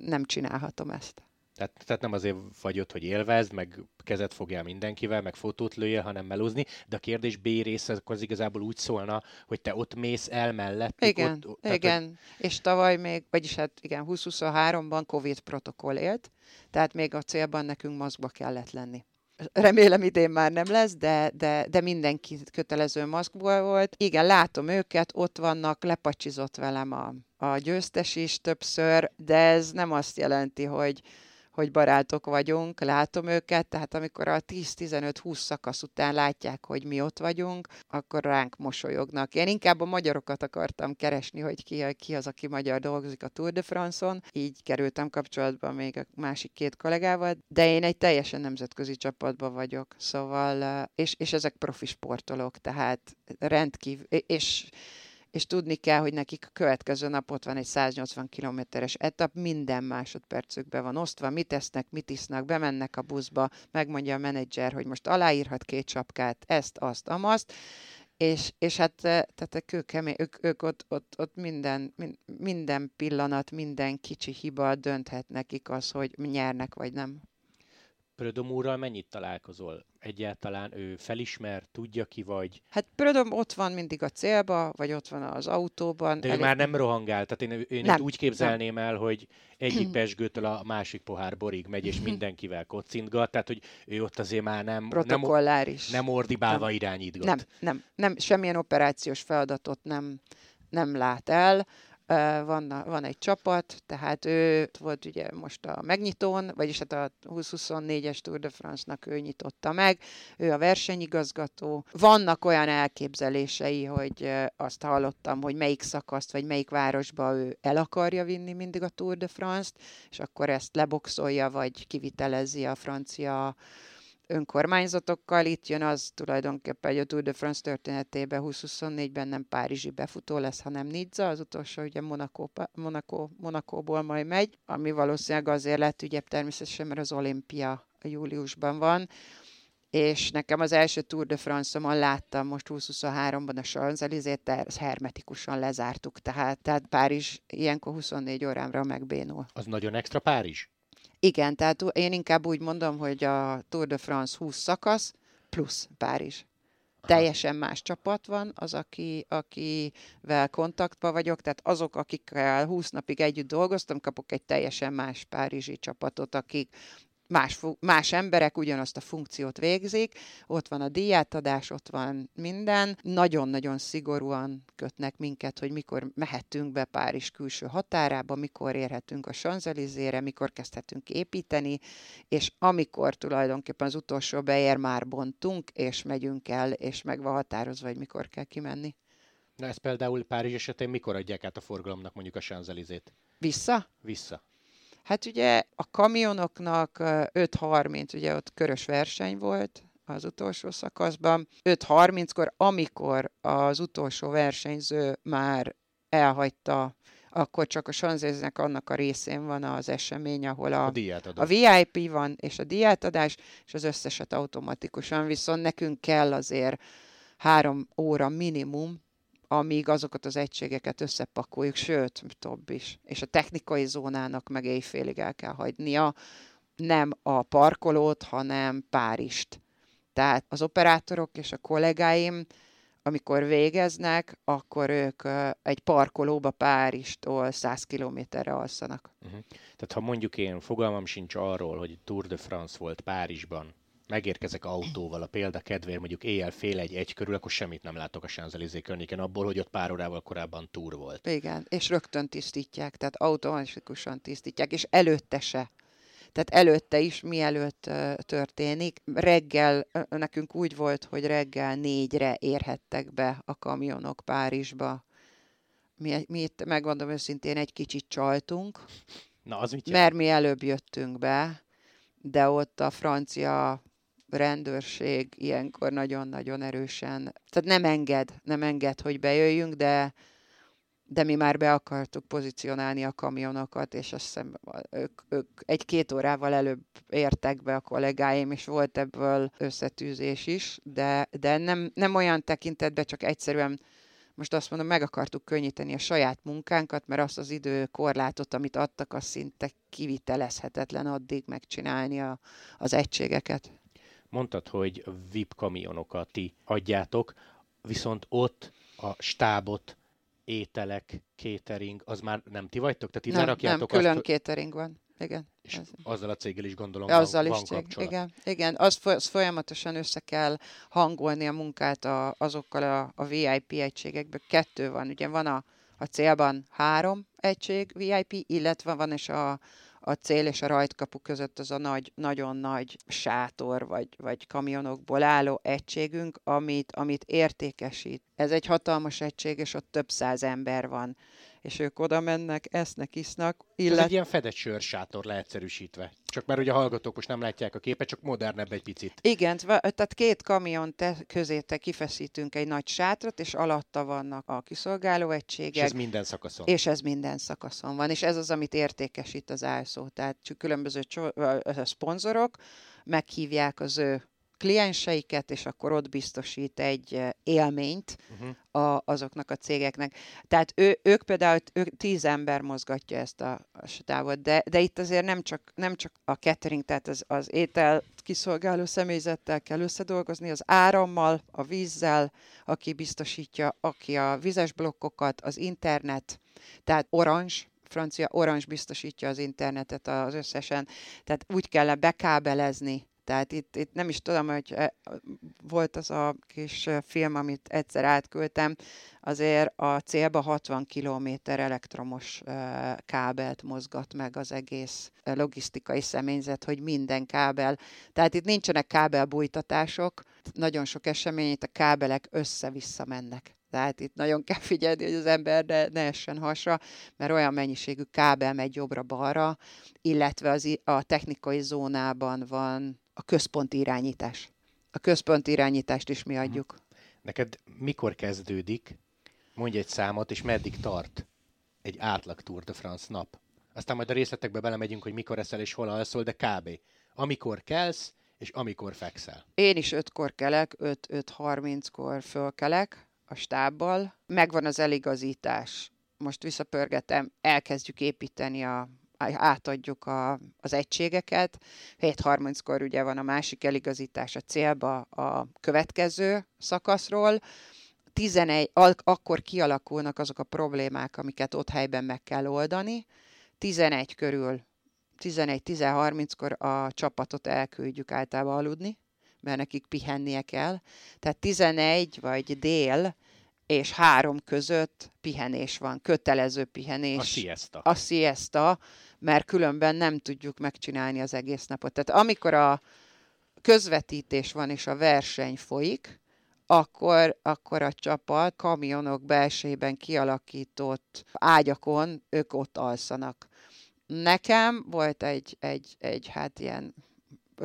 nem csinálhatom ezt. Tehát, tehát nem azért vagy ott, hogy élvezd, meg kezet fogjál mindenkivel, meg fotót lőjél, hanem melózni, de a kérdés B része az igazából úgy szólna, hogy te ott mész el mellett. Igen, ott, tehát, igen. Hogy... és tavaly még, vagyis hát igen, 2023-ban Covid protokoll élt, tehát még a célban nekünk maszkba kellett lenni. Remélem idén már nem lesz, de, de, de mindenki kötelező maszkból volt. Igen, látom őket, ott vannak, lepacsizott velem a, a győztes is többször, de ez nem azt jelenti, hogy, hogy barátok vagyunk, látom őket, tehát amikor a 10-15-20 szakasz után látják, hogy mi ott vagyunk, akkor ránk mosolyognak. Én inkább a magyarokat akartam keresni, hogy ki, ki az, aki magyar dolgozik a Tour de France-on, így kerültem kapcsolatba még a másik két kollégával, de én egy teljesen nemzetközi csapatban vagyok, szóval, és, és ezek profi sportolók, tehát rendkívül, és és tudni kell, hogy nekik a következő nap ott van egy 180 kilométeres etap, minden másodpercükbe van osztva, mit esznek, mit isznak, bemennek a buszba, megmondja a menedzser, hogy most aláírhat két csapkát, ezt, azt, amazt, és, és hát eh, tehát kőkemény, ők, ők ott, ott, ott minden, minden pillanat, minden kicsi hiba dönthet nekik az, hogy nyernek vagy nem. Prödom úrral mennyit találkozol? Egyáltalán ő felismer, tudja ki vagy? Hát Prödom ott van mindig a célba, vagy ott van az autóban. De ő elég... már nem rohangál, tehát én, én nem, úgy képzelném nem. el, hogy egyik pesgőtől a másik pohár borig megy, és mindenkivel kocintgat, tehát hogy ő ott azért már nem, Protokolláris. nem, nem ordibálva nem. irányítgat. Nem, nem, nem, semmilyen operációs feladatot nem, nem lát el van, van egy csapat, tehát ő volt ugye most a megnyitón, vagyis hát a 2024-es Tour de France-nak ő nyitotta meg, ő a versenyigazgató. Vannak olyan elképzelései, hogy azt hallottam, hogy melyik szakaszt, vagy melyik városba ő el akarja vinni mindig a Tour de France-t, és akkor ezt leboxolja, vagy kivitelezi a francia önkormányzatokkal. Itt jön az tulajdonképpen, hogy a Tour de France történetében 2024-ben nem párizsi befutó lesz, hanem Nizza, az utolsó ugye Monaco, Monaco, Monacóból majd megy, ami valószínűleg azért lett ügyebb természetesen, mert az olimpia júliusban van, és nekem az első Tour de France-omon láttam most 2023-ban a Champs-Élysées-t, ezt hermetikusan lezártuk, tehát, tehát Párizs ilyenkor 24 órámra megbénul. Az nagyon extra Párizs? Igen, tehát én inkább úgy mondom, hogy a Tour de France 20 szakasz plusz Párizs. Teljesen más csapat van, az, aki, akivel kontaktban vagyok, tehát azok, akikkel 20 napig együtt dolgoztam, kapok egy teljesen más párizsi csapatot, akik más, más emberek ugyanazt a funkciót végzik, ott van a díjátadás, ott van minden. Nagyon-nagyon szigorúan kötnek minket, hogy mikor mehetünk be Párizs külső határába, mikor érhetünk a Sanzelizére, mikor kezdhetünk építeni, és amikor tulajdonképpen az utolsó beér már bontunk, és megyünk el, és meg van határozva, hogy mikor kell kimenni. Na ez például Párizs esetén mikor adják át a forgalomnak mondjuk a Sanzelizét? Vissza? Vissza. Hát ugye a kamionoknak 5.30, ugye ott körös verseny volt, az utolsó szakaszban. 5.30-kor, amikor az utolsó versenyző már elhagyta akkor csak a Sanzéznek annak a részén van az esemény, ahol a, a, a VIP van, és a diátadás, és az összeset automatikusan, viszont nekünk kell azért három óra minimum, amíg azokat az egységeket összepakoljuk, sőt, több is. És a technikai zónának meg éjfélig el kell hagynia, nem a parkolót, hanem Párist. Tehát az operátorok és a kollégáim amikor végeznek, akkor ők egy parkolóba Páristól 100 kilométerre alszanak. Uh-huh. Tehát ha mondjuk én fogalmam sincs arról, hogy Tour de France volt Párizsban, megérkezek autóval a példa kedvéért mondjuk éjjel fél egy, egy körül, akkor semmit nem látok a Champs-Élysées környéken abból, hogy ott pár órával korábban túr volt. Igen, és rögtön tisztítják, tehát automatikusan tisztítják, és előtte se. Tehát előtte is, mielőtt történik. Reggel, nekünk úgy volt, hogy reggel négyre érhettek be a kamionok Párizsba. Mi, mi itt, megmondom őszintén, egy kicsit csaltunk. Na, az mit Mert mi előbb jöttünk be, de ott a francia rendőrség ilyenkor nagyon-nagyon erősen, tehát nem enged, nem enged, hogy bejöjjünk, de de mi már be akartuk pozícionálni a kamionokat, és azt hiszem ők, ők egy-két órával előbb értek be a kollégáim, és volt ebből összetűzés is, de, de nem, nem olyan tekintetben, csak egyszerűen most azt mondom, meg akartuk könnyíteni a saját munkánkat, mert azt az időkorlátot, amit adtak, az szinte kivitelezhetetlen addig megcsinálni a, az egységeket. Mondtad, hogy VIP kamionokat ti adjátok, viszont ott a stábot ételek, catering, az már nem ti vagytok? Tehát itt nem, nem, külön azt, catering van. Igen. És ez. azzal a céggel is gondolom azzal van, is van cég, Igen, igen. Az, az folyamatosan össze kell hangolni a munkát a, azokkal a, a VIP egységekből. Kettő van, ugye van a, a célban három egység VIP, illetve van is a, a cél és a rajtkapu között az a nagy, nagyon nagy sátor vagy, vagy kamionokból álló egységünk, amit, amit értékesít. Ez egy hatalmas egység, és ott több száz ember van és ők oda mennek, esznek, isznak. Illet... Ez egy ilyen fedett sörsátor leegyszerűsítve. Csak már ugye a hallgatók most nem látják a képet, csak modernebb egy picit. Igen, tehát két kamion te, közé te kifeszítünk egy nagy sátrat, és alatta vannak a kiszolgáló egységek. És ez minden szakaszon. És ez minden szakaszon van, és ez az, amit értékesít az ászó. Tehát különböző szponzorok meghívják az ő klienseiket, és akkor ott biztosít egy élményt uh-huh. a, azoknak a cégeknek. Tehát ő, ők például, ők tíz ember mozgatja ezt a, a távot, de, de itt azért nem csak, nem csak a catering, tehát az, az étel kiszolgáló személyzettel kell összedolgozni, az árammal, a vízzel, aki biztosítja, aki a vizes blokkokat, az internet, tehát Orange, francia Orange biztosítja az internetet az összesen, tehát úgy kell bekábelezni tehát itt, itt nem is tudom, hogy volt az a kis film, amit egyszer átküldtem, azért a célba 60 kilométer elektromos kábelt mozgat meg az egész logisztikai személyzet, hogy minden kábel. Tehát itt nincsenek kábelbújtatások, nagyon sok esemény, itt a kábelek össze-vissza mennek. Tehát itt nagyon kell figyelni, hogy az ember ne, ne essen hasra, mert olyan mennyiségű kábel megy jobbra-balra, illetve az, a technikai zónában van a központi irányítás. A központi irányítást is mi adjuk. Neked mikor kezdődik, mondj egy számot, és meddig tart egy átlag Tour de France nap? Aztán majd a részletekbe belemegyünk, hogy mikor eszel és hol alszol, de kb. Amikor kelsz, és amikor fekszel. Én is ötkor kelek, 5-5.30-kor fölkelek a stábbal. Megvan az eligazítás. Most visszapörgetem, elkezdjük építeni a átadjuk a, az egységeket. 7.30-kor ugye van a másik eligazítás a célba a következő szakaszról. 11, akkor kialakulnak azok a problémák, amiket ott helyben meg kell oldani. 11 körül, 11-10-30-kor a csapatot elküldjük általában aludni, mert nekik pihennie kell. Tehát 11 vagy dél és három között pihenés van, kötelező pihenés. A siesta. A siesta, mert különben nem tudjuk megcsinálni az egész napot. Tehát amikor a közvetítés van és a verseny folyik, akkor, akkor a csapat kamionok belsejében kialakított ágyakon, ők ott alszanak. Nekem volt egy, egy, egy hát ilyen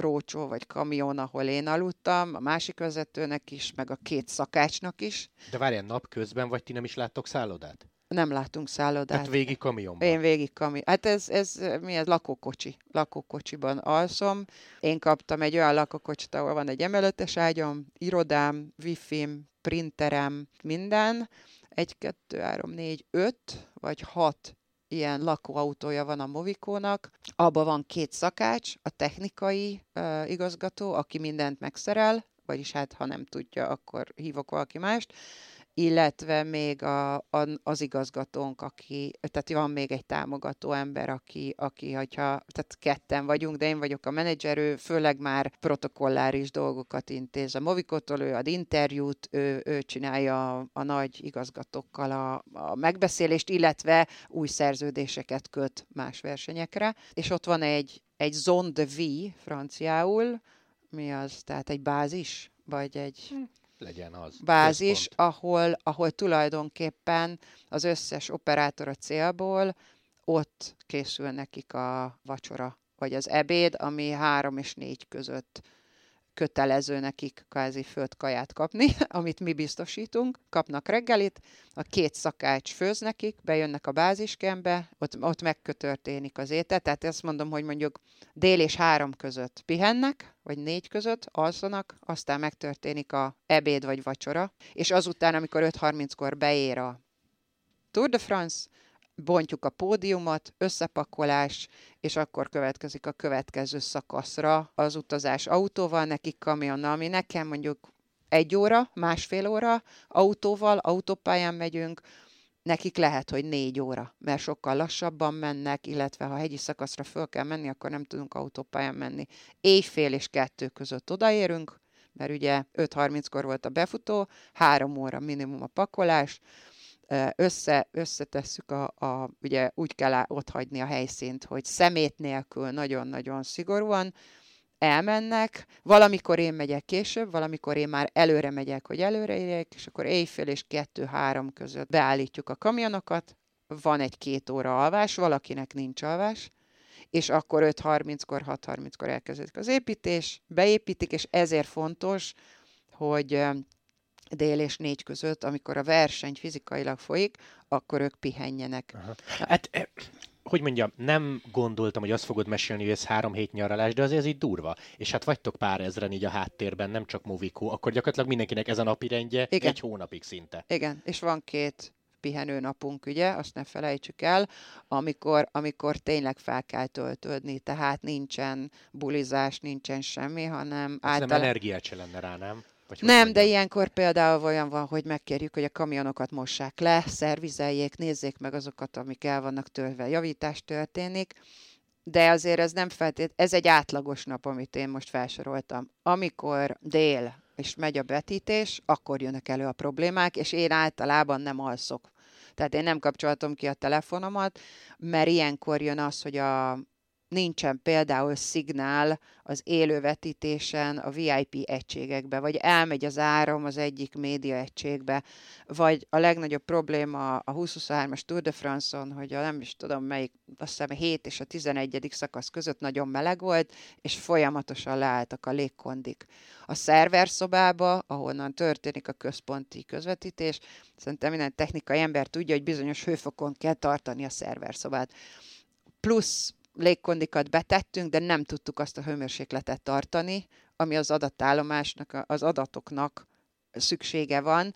rócsó vagy kamion, ahol én aludtam, a másik vezetőnek is, meg a két szakácsnak is. De várjál, napközben vagy ti nem is láttok szállodát? Nem látunk szállodát. Tehát végig kamionban? Én végig kamion. Hát ez, ez mi ez? Lakókocsi. Lakókocsiban alszom. Én kaptam egy olyan lakókocsit, ahol van egy emeletes ágyam, irodám, wifim, printerem, minden. Egy, kettő, három, négy, öt vagy hat ilyen lakóautója van a Movikónak, abban van két szakács, a technikai uh, igazgató, aki mindent megszerel, vagyis hát ha nem tudja, akkor hívok valaki mást, illetve még a, a, az igazgatónk, aki, tehát van még egy támogató ember, aki, aki hogyha, tehát ketten vagyunk, de én vagyok a menedzser, ő főleg már protokolláris dolgokat intéz. A Movikotól ő ad interjút, ő, ő csinálja a, a nagy igazgatókkal a, a megbeszélést, illetve új szerződéseket köt más versenyekre. És ott van egy, egy zone de vie franciául, mi az, tehát egy bázis, vagy egy... Hm legyen az. Bázis, ahol, ahol tulajdonképpen az összes operátor a célból, ott készül nekik a vacsora, vagy az ebéd, ami három és négy között kötelező nekik kvázi földkaját kapni, amit mi biztosítunk. Kapnak reggelit, a két szakács főz nekik, bejönnek a báziskembe, ott, ott megkötörténik az étel. Tehát ezt mondom, hogy mondjuk dél és három között pihennek, vagy négy között alszanak, aztán megtörténik a ebéd vagy vacsora, és azután, amikor 5.30-kor beér a Tour de France, bontjuk a pódiumot, összepakolás, és akkor következik a következő szakaszra az utazás autóval, nekik kamionnal, ami nekem mondjuk egy óra, másfél óra, autóval, autópályán megyünk, nekik lehet, hogy négy óra, mert sokkal lassabban mennek, illetve ha hegyi szakaszra föl kell menni, akkor nem tudunk autópályán menni. Éjfél és kettő között odaérünk, mert ugye 5.30-kor volt a befutó, három óra minimum a pakolás, össze, összetesszük, a, a, ugye úgy kell ott hagyni a helyszínt, hogy szemét nélkül nagyon-nagyon szigorúan elmennek, valamikor én megyek később, valamikor én már előre megyek, hogy előre érjek, és akkor éjfél és kettő-három között beállítjuk a kamionokat, van egy-két óra alvás, valakinek nincs alvás, és akkor 5.30-kor, 6.30-kor elkezdődik az építés, beépítik, és ezért fontos, hogy dél és négy között, amikor a verseny fizikailag folyik, akkor ők pihenjenek. Aha. Hát, eh, hogy mondjam, nem gondoltam, hogy azt fogod mesélni, hogy ez három hét nyaralás, de azért ez így durva. És hát vagytok pár ezren így a háttérben, nem csak Moviko, akkor gyakorlatilag mindenkinek ez a napi rendje Igen. egy hónapig szinte. Igen, és van két pihenő napunk, ugye, azt ne felejtsük el, amikor, amikor tényleg fel kell töltődni, tehát nincsen bulizás, nincsen semmi, hanem általában... Nem energiát se lenne rá, nem? Vagy nem, de ilyenkor például olyan van, hogy megkérjük, hogy a kamionokat mossák le, szervizeljék, nézzék meg azokat, amik el vannak törve, javítás történik, de azért ez nem feltét, ez egy átlagos nap, amit én most felsoroltam. Amikor dél és megy a betítés, akkor jönnek elő a problémák, és én általában nem alszok. Tehát én nem kapcsolatom ki a telefonomat, mert ilyenkor jön az, hogy a, nincsen például szignál az élő vetítésen a VIP egységekbe, vagy elmegy az áram az egyik média egységbe, vagy a legnagyobb probléma a 2023-as Tour de France-on, hogy a nem is tudom melyik, azt hiszem 7 és a 11. szakasz között nagyon meleg volt, és folyamatosan leálltak a légkondik. A szerverszobába, ahonnan történik a központi közvetítés, szerintem minden technikai ember tudja, hogy bizonyos hőfokon kell tartani a szerverszobát plusz légkondikat betettünk, de nem tudtuk azt a hőmérsékletet tartani, ami az adatállomásnak, az adatoknak szüksége van,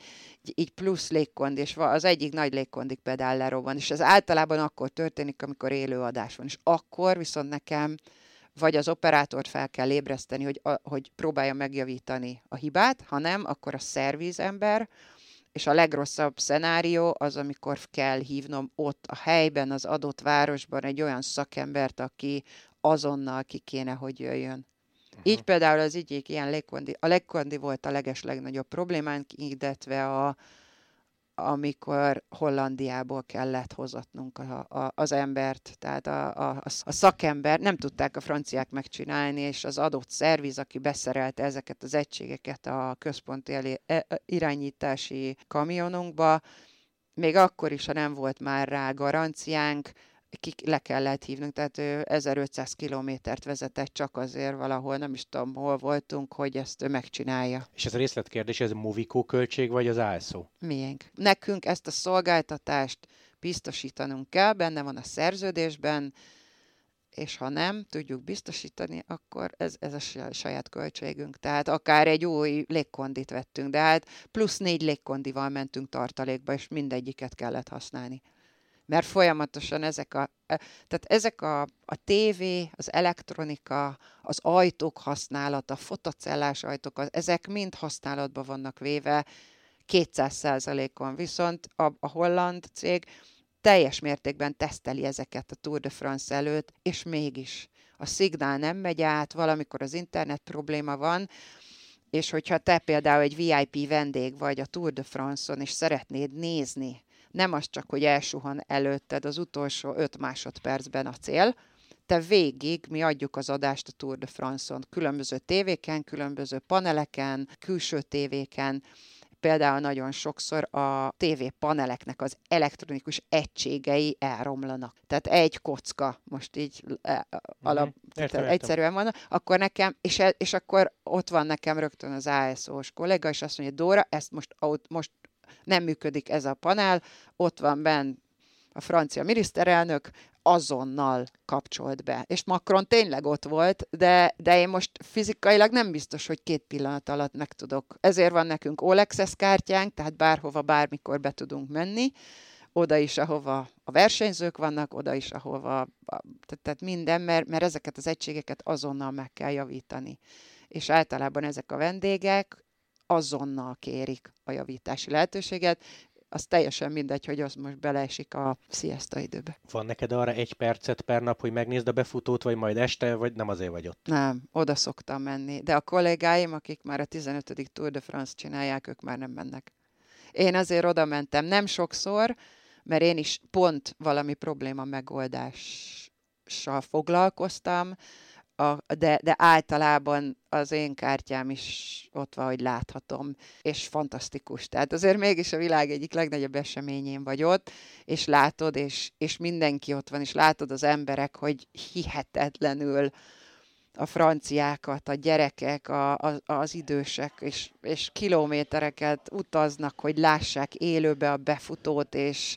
így plusz légkond, és az egyik nagy légkondik pedál lerobban, és ez általában akkor történik, amikor élő adás van, és akkor viszont nekem vagy az operátort fel kell ébreszteni, hogy, hogy próbálja megjavítani a hibát, ha nem, akkor a szervizember, és a legrosszabb szenárió az, amikor kell hívnom ott a helyben, az adott városban egy olyan szakembert, aki azonnal ki kéne, hogy jöjjön. Uh-huh. Így például az egyik ilyen légkondi, a légkondi volt a leges legnagyobb problémánk, illetve a, amikor Hollandiából kellett hozatnunk a, a, az embert, tehát a, a, a szakember, nem tudták a franciák megcsinálni, és az adott szerviz, aki beszerelte ezeket az egységeket a központi elé, e, irányítási kamionunkba, még akkor is, ha nem volt már rá garanciánk, ki le kellett hívnunk, tehát ő 1500 kilométert vezetett csak azért valahol, nem is tudom, hol voltunk, hogy ezt ő megcsinálja. És ez a részletkérdés, ez Movico költség, vagy az ASO? Miénk. Nekünk ezt a szolgáltatást biztosítanunk kell, benne van a szerződésben, és ha nem tudjuk biztosítani, akkor ez, ez a saját költségünk. Tehát akár egy új légkondit vettünk, de hát plusz négy légkondival mentünk tartalékba, és mindegyiket kellett használni. Mert folyamatosan ezek a, e, tehát ezek a, a tévé, az elektronika, az ajtók használata, fotocellás ajtók, ezek mind használatban vannak véve 200 on viszont a, a holland cég teljes mértékben teszteli ezeket a Tour de France előtt, és mégis. A szignál nem megy át, valamikor az internet probléma van, és hogyha te például egy VIP vendég vagy a Tour de France-on, és szeretnéd nézni, nem az csak, hogy elsuhan előtted az utolsó 5 másodpercben a cél, te végig mi adjuk az adást a Tour de France-on, különböző tévéken, különböző paneleken, külső tévéken, például nagyon sokszor a TV paneleknek az elektronikus egységei elromlanak. Tehát egy kocka, most így e, alap, mm, értem, egyszerűen van, akkor nekem, és, e, és akkor ott van nekem rögtön az ASO-s kollega, és azt mondja, Dóra, ezt most, most nem működik ez a panel, ott van benn a francia miniszterelnök, azonnal kapcsolt be. És Macron tényleg ott volt, de, de én most fizikailag nem biztos, hogy két pillanat alatt meg tudok. Ezért van nekünk Olexes kártyánk, tehát bárhova, bármikor be tudunk menni, oda is, ahova a versenyzők vannak, oda is, ahova, tehát minden, mert, mert ezeket az egységeket azonnal meg kell javítani. És általában ezek a vendégek azonnal kérik a javítási lehetőséget, az teljesen mindegy, hogy az most beleesik a siesta időbe. Van neked arra egy percet per nap, hogy megnézd a befutót, vagy majd este, vagy nem azért vagy ott? Nem, oda szoktam menni. De a kollégáim, akik már a 15. Tour de France csinálják, ők már nem mennek. Én azért oda mentem, nem sokszor, mert én is pont valami probléma megoldással foglalkoztam, a, de, de általában az én kártyám is ott van, hogy láthatom, és fantasztikus. Tehát azért mégis a világ egyik legnagyobb eseményén vagy ott, és látod, és, és mindenki ott van, és látod az emberek, hogy hihetetlenül a franciákat, a gyerekek, a, a, az idősek, és, és kilométereket utaznak, hogy lássák élőbe a befutót, és,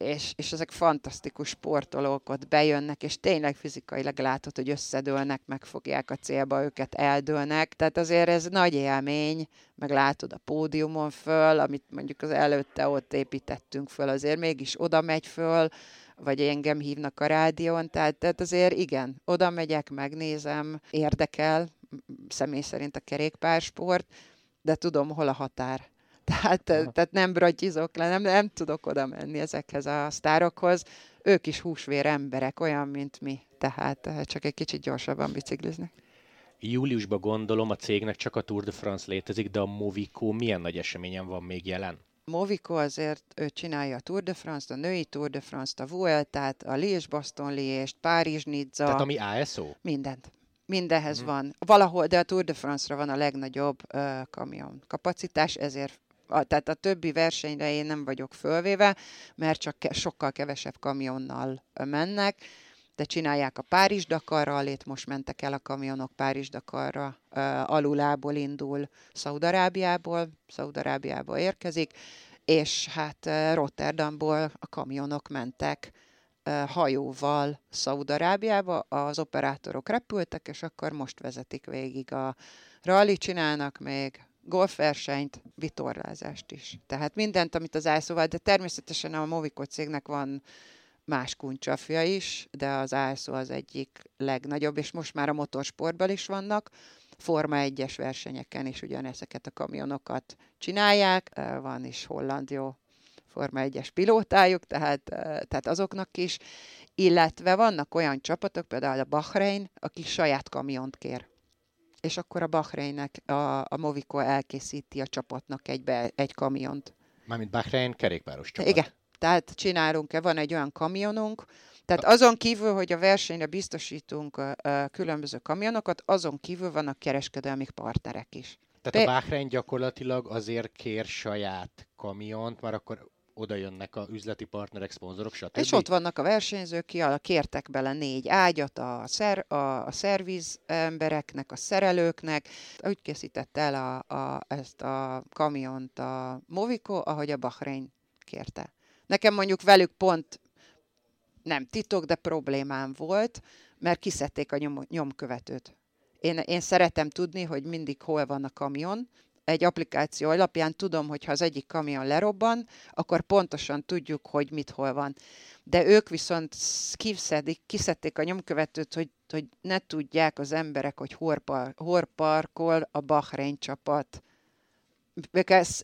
és, és ezek fantasztikus sportolók ott bejönnek, és tényleg fizikailag látod, hogy összedőlnek, megfogják a célba, őket eldőlnek. Tehát azért ez nagy élmény, meg látod a pódiumon föl, amit mondjuk az előtte ott építettünk föl, azért mégis oda megy föl, vagy engem hívnak a rádión, tehát, tehát azért igen, oda megyek, megnézem, érdekel, személy szerint a kerékpársport, de tudom, hol a határ. Tehát, tehát nem bragyizok le, nem, nem tudok oda menni ezekhez a sztárokhoz. Ők is húsvér emberek, olyan, mint mi. Tehát eh, csak egy kicsit gyorsabban bicikliznek. Júliusban gondolom a cégnek csak a Tour de France létezik, de a Movico milyen nagy eseményen van még jelen? Movico azért ő csinálja a Tour de France-t, a női Tour de France-t, a Vueltát, a Liège-Bastogne Liège, Párizs-Nizza. Tehát ami ASO? Mindent. Mindenhez uh-huh. van. Valahol, de a Tour de France-ra van a legnagyobb uh, kamion kapacitás, ezért a, tehát a többi versenyre én nem vagyok fölvéve, mert csak ke, sokkal kevesebb kamionnal mennek, de csinálják a Párizs-Dakarral, itt most mentek el a kamionok Párizs-Dakarra, uh, alulából indul Szaudarábiából, Szaudarábiából érkezik, és hát uh, Rotterdamból a kamionok mentek uh, hajóval Szaudarábiába, az operátorok repültek, és akkor most vezetik végig a rally csinálnak még, golfversenyt, vitorlázást is. Tehát mindent, amit az ISO de természetesen a Movico cégnek van más kuncsafja is, de az ISO az egyik legnagyobb, és most már a motorsportban is vannak, Forma 1-es versenyeken is ugyanezeket a kamionokat csinálják, van is holland jó Forma 1-es pilótájuk, tehát, tehát azoknak is, illetve vannak olyan csapatok, például a Bahrein, aki saját kamiont kér és akkor a Bahreinnek, a, a Movico elkészíti a csapatnak egybe egy kamiont. Mármint Bahrein kerékpáros csapat. Igen, tehát csinálunk-e, van egy olyan kamionunk, tehát azon kívül, hogy a versenyre biztosítunk a, a különböző kamionokat, azon kívül vannak kereskedelmi partnerek is. Tehát Be... a Bahrein gyakorlatilag azért kér saját kamiont, mert akkor oda jönnek a üzleti partnerek, szponzorok, stb. És ott vannak a versenyzők, ki kértek bele négy ágyat a, szer, a, a szerviz embereknek, a szerelőknek. Úgy készítette el a, a, ezt a kamiont a Movico, ahogy a Bahrein kérte. Nekem mondjuk velük pont nem titok, de problémám volt, mert kiszedték a nyom, nyomkövetőt. Én, én szeretem tudni, hogy mindig hol van a kamion, egy applikáció alapján tudom, hogy ha az egyik kamion lerobban, akkor pontosan tudjuk, hogy mit hol van. De ők viszont kiszedik, kiszedték a nyomkövetőt, hogy, hogy ne tudják az emberek, hogy hol, hol parkol a Bahrein csapat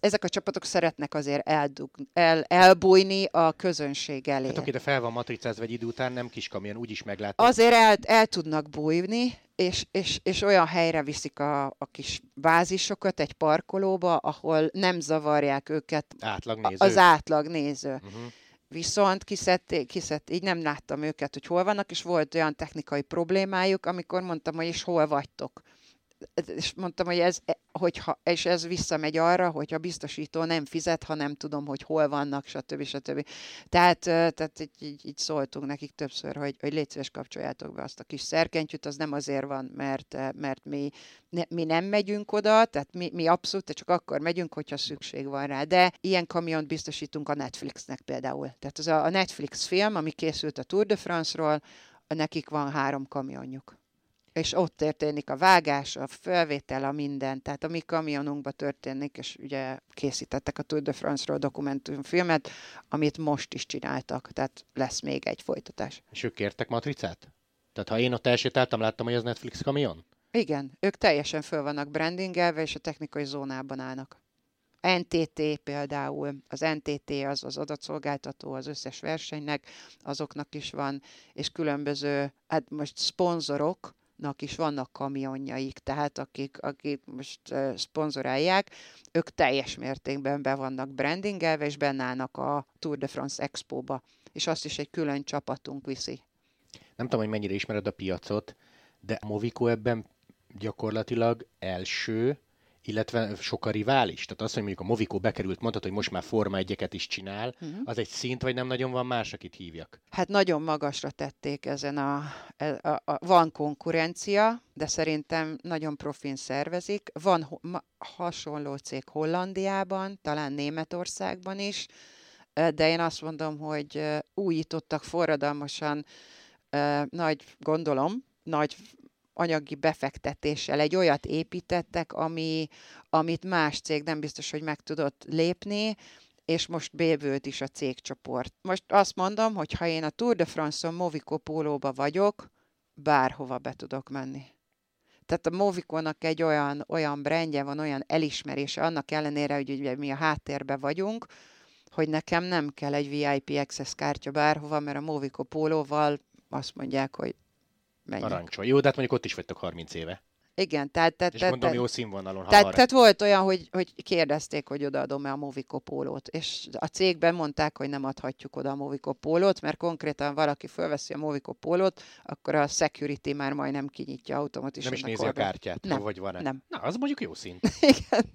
ezek a csapatok szeretnek azért eldug, el, elbújni a közönség elé. Hát oké, de fel van matricázva egy idő után, nem kis kamion, úgyis meglátnak. Azért el, el tudnak bújni, és, és, és olyan helyre viszik a, a kis bázisokat egy parkolóba, ahol nem zavarják őket átlagnéző. az átlagnéző. Uh-huh. Viszont kiszedték, kiszedték, így nem láttam őket, hogy hol vannak, és volt olyan technikai problémájuk, amikor mondtam, hogy és hol vagytok és mondtam, hogy ez, hogyha, és ez visszamegy arra, hogy a biztosító nem fizet, ha nem tudom, hogy hol vannak, stb. stb. Tehát, tehát így, így, így szóltunk nekik többször, hogy, hogy légy szíves, kapcsoljátok be azt a kis szerkentyűt, az nem azért van, mert, mert mi, ne, mi nem megyünk oda, tehát mi, mi abszolút csak akkor megyünk, hogyha szükség van rá. De ilyen kamiont biztosítunk a Netflixnek például. Tehát az a, a Netflix film, ami készült a Tour de France-ról, nekik van három kamionjuk és ott történik a vágás, a felvétel, a minden. Tehát a mi kamionunkban történik, és ugye készítettek a Tour de France-ról dokumentumfilmet, amit most is csináltak, tehát lesz még egy folytatás. És ők kértek matricát? Tehát ha én ott elsétáltam, láttam, hogy az Netflix kamion? Igen, ők teljesen föl vannak brandingelve, és a technikai zónában állnak. NTT például, az NTT az az adatszolgáltató az összes versenynek, azoknak is van, és különböző, hát most szponzorok, nak is vannak kamionjaik, tehát akik, akik most uh, szponzorálják, ők teljes mértékben be vannak brandingelve, és benne állnak a Tour de France Expo-ba, és azt is egy külön csapatunk viszi. Nem tudom, hogy mennyire ismered a piacot, de a Movico ebben gyakorlatilag első illetve sok a rivális. Tehát az, hogy mondjuk a Movico bekerült, mondtad, hogy most már Forma egyeket is csinál, uh-huh. az egy szint, vagy nem nagyon van más, akit hívjak? Hát nagyon magasra tették ezen a, e, a, a van konkurencia, de szerintem nagyon profin szervezik. Van ma, hasonló cég Hollandiában, talán Németországban is, de én azt mondom, hogy újítottak forradalmasan, nagy gondolom, nagy anyagi befektetéssel egy olyat építettek, ami, amit más cég nem biztos, hogy meg tudott lépni, és most bővült is a cégcsoport. Most azt mondom, hogy ha én a Tour de France-on Movico pólóba vagyok, bárhova be tudok menni. Tehát a Movico-nak egy olyan, olyan brandje van, olyan elismerése, annak ellenére, hogy ugye mi a háttérbe vagyunk, hogy nekem nem kell egy VIP access kártya bárhova, mert a Movico pólóval azt mondják, hogy menjek. Arancson. Jó, de hát mondjuk ott is vagytok 30 éve. Igen, tehát... tehát és mondom, jó színvonalon. Tehát, tehát volt olyan, hogy, hogy kérdezték, hogy odaadom-e a Movico pólót, és a cégben mondták, hogy nem adhatjuk oda a Movico pólót, mert konkrétan valaki fölveszi a Movico pólót, akkor a security már majdnem kinyitja automatikusan. Nem is nézi a kártyát, nem, vagy van-e. Nem. Na, az mondjuk jó szint. Igen.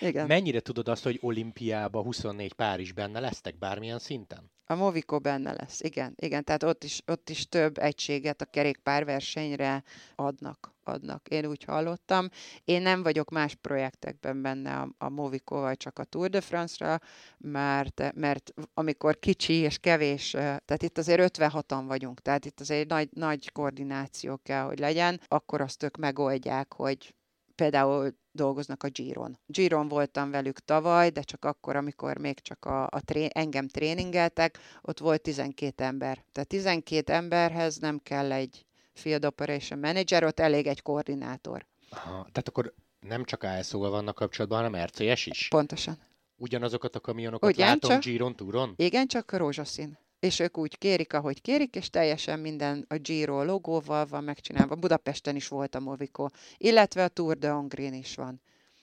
Igen. Mennyire tudod azt, hogy olimpiába 24 pár is benne lesztek bármilyen szinten? A Movico benne lesz, igen, igen, tehát ott is, ott is több egységet a kerékpárversenyre adnak, adnak. Én úgy hallottam. Én nem vagyok más projektekben benne a, a Movico, vagy csak a Tour de France-ra, mert, mert amikor kicsi és kevés, tehát itt azért 56-an vagyunk, tehát itt azért nagy, nagy koordináció kell, hogy legyen, akkor azt ők megoldják, hogy például dolgoznak a Giron. Giron voltam velük tavaly, de csak akkor, amikor még csak a, a tré- engem tréningeltek, ott volt 12 ember. Tehát 12 emberhez nem kell egy Field Operation Manager, ott elég egy koordinátor. Aha, tehát akkor nem csak ASO-val vannak kapcsolatban, hanem RCS is? Pontosan. Ugyanazokat a kamionokat Ugyan látom Giron, Touron? Igen, csak rózsaszín és ők úgy kérik, ahogy kérik, és teljesen minden a Giro logóval van megcsinálva. Budapesten is volt a Movico, illetve a Tour de Hongrie is van.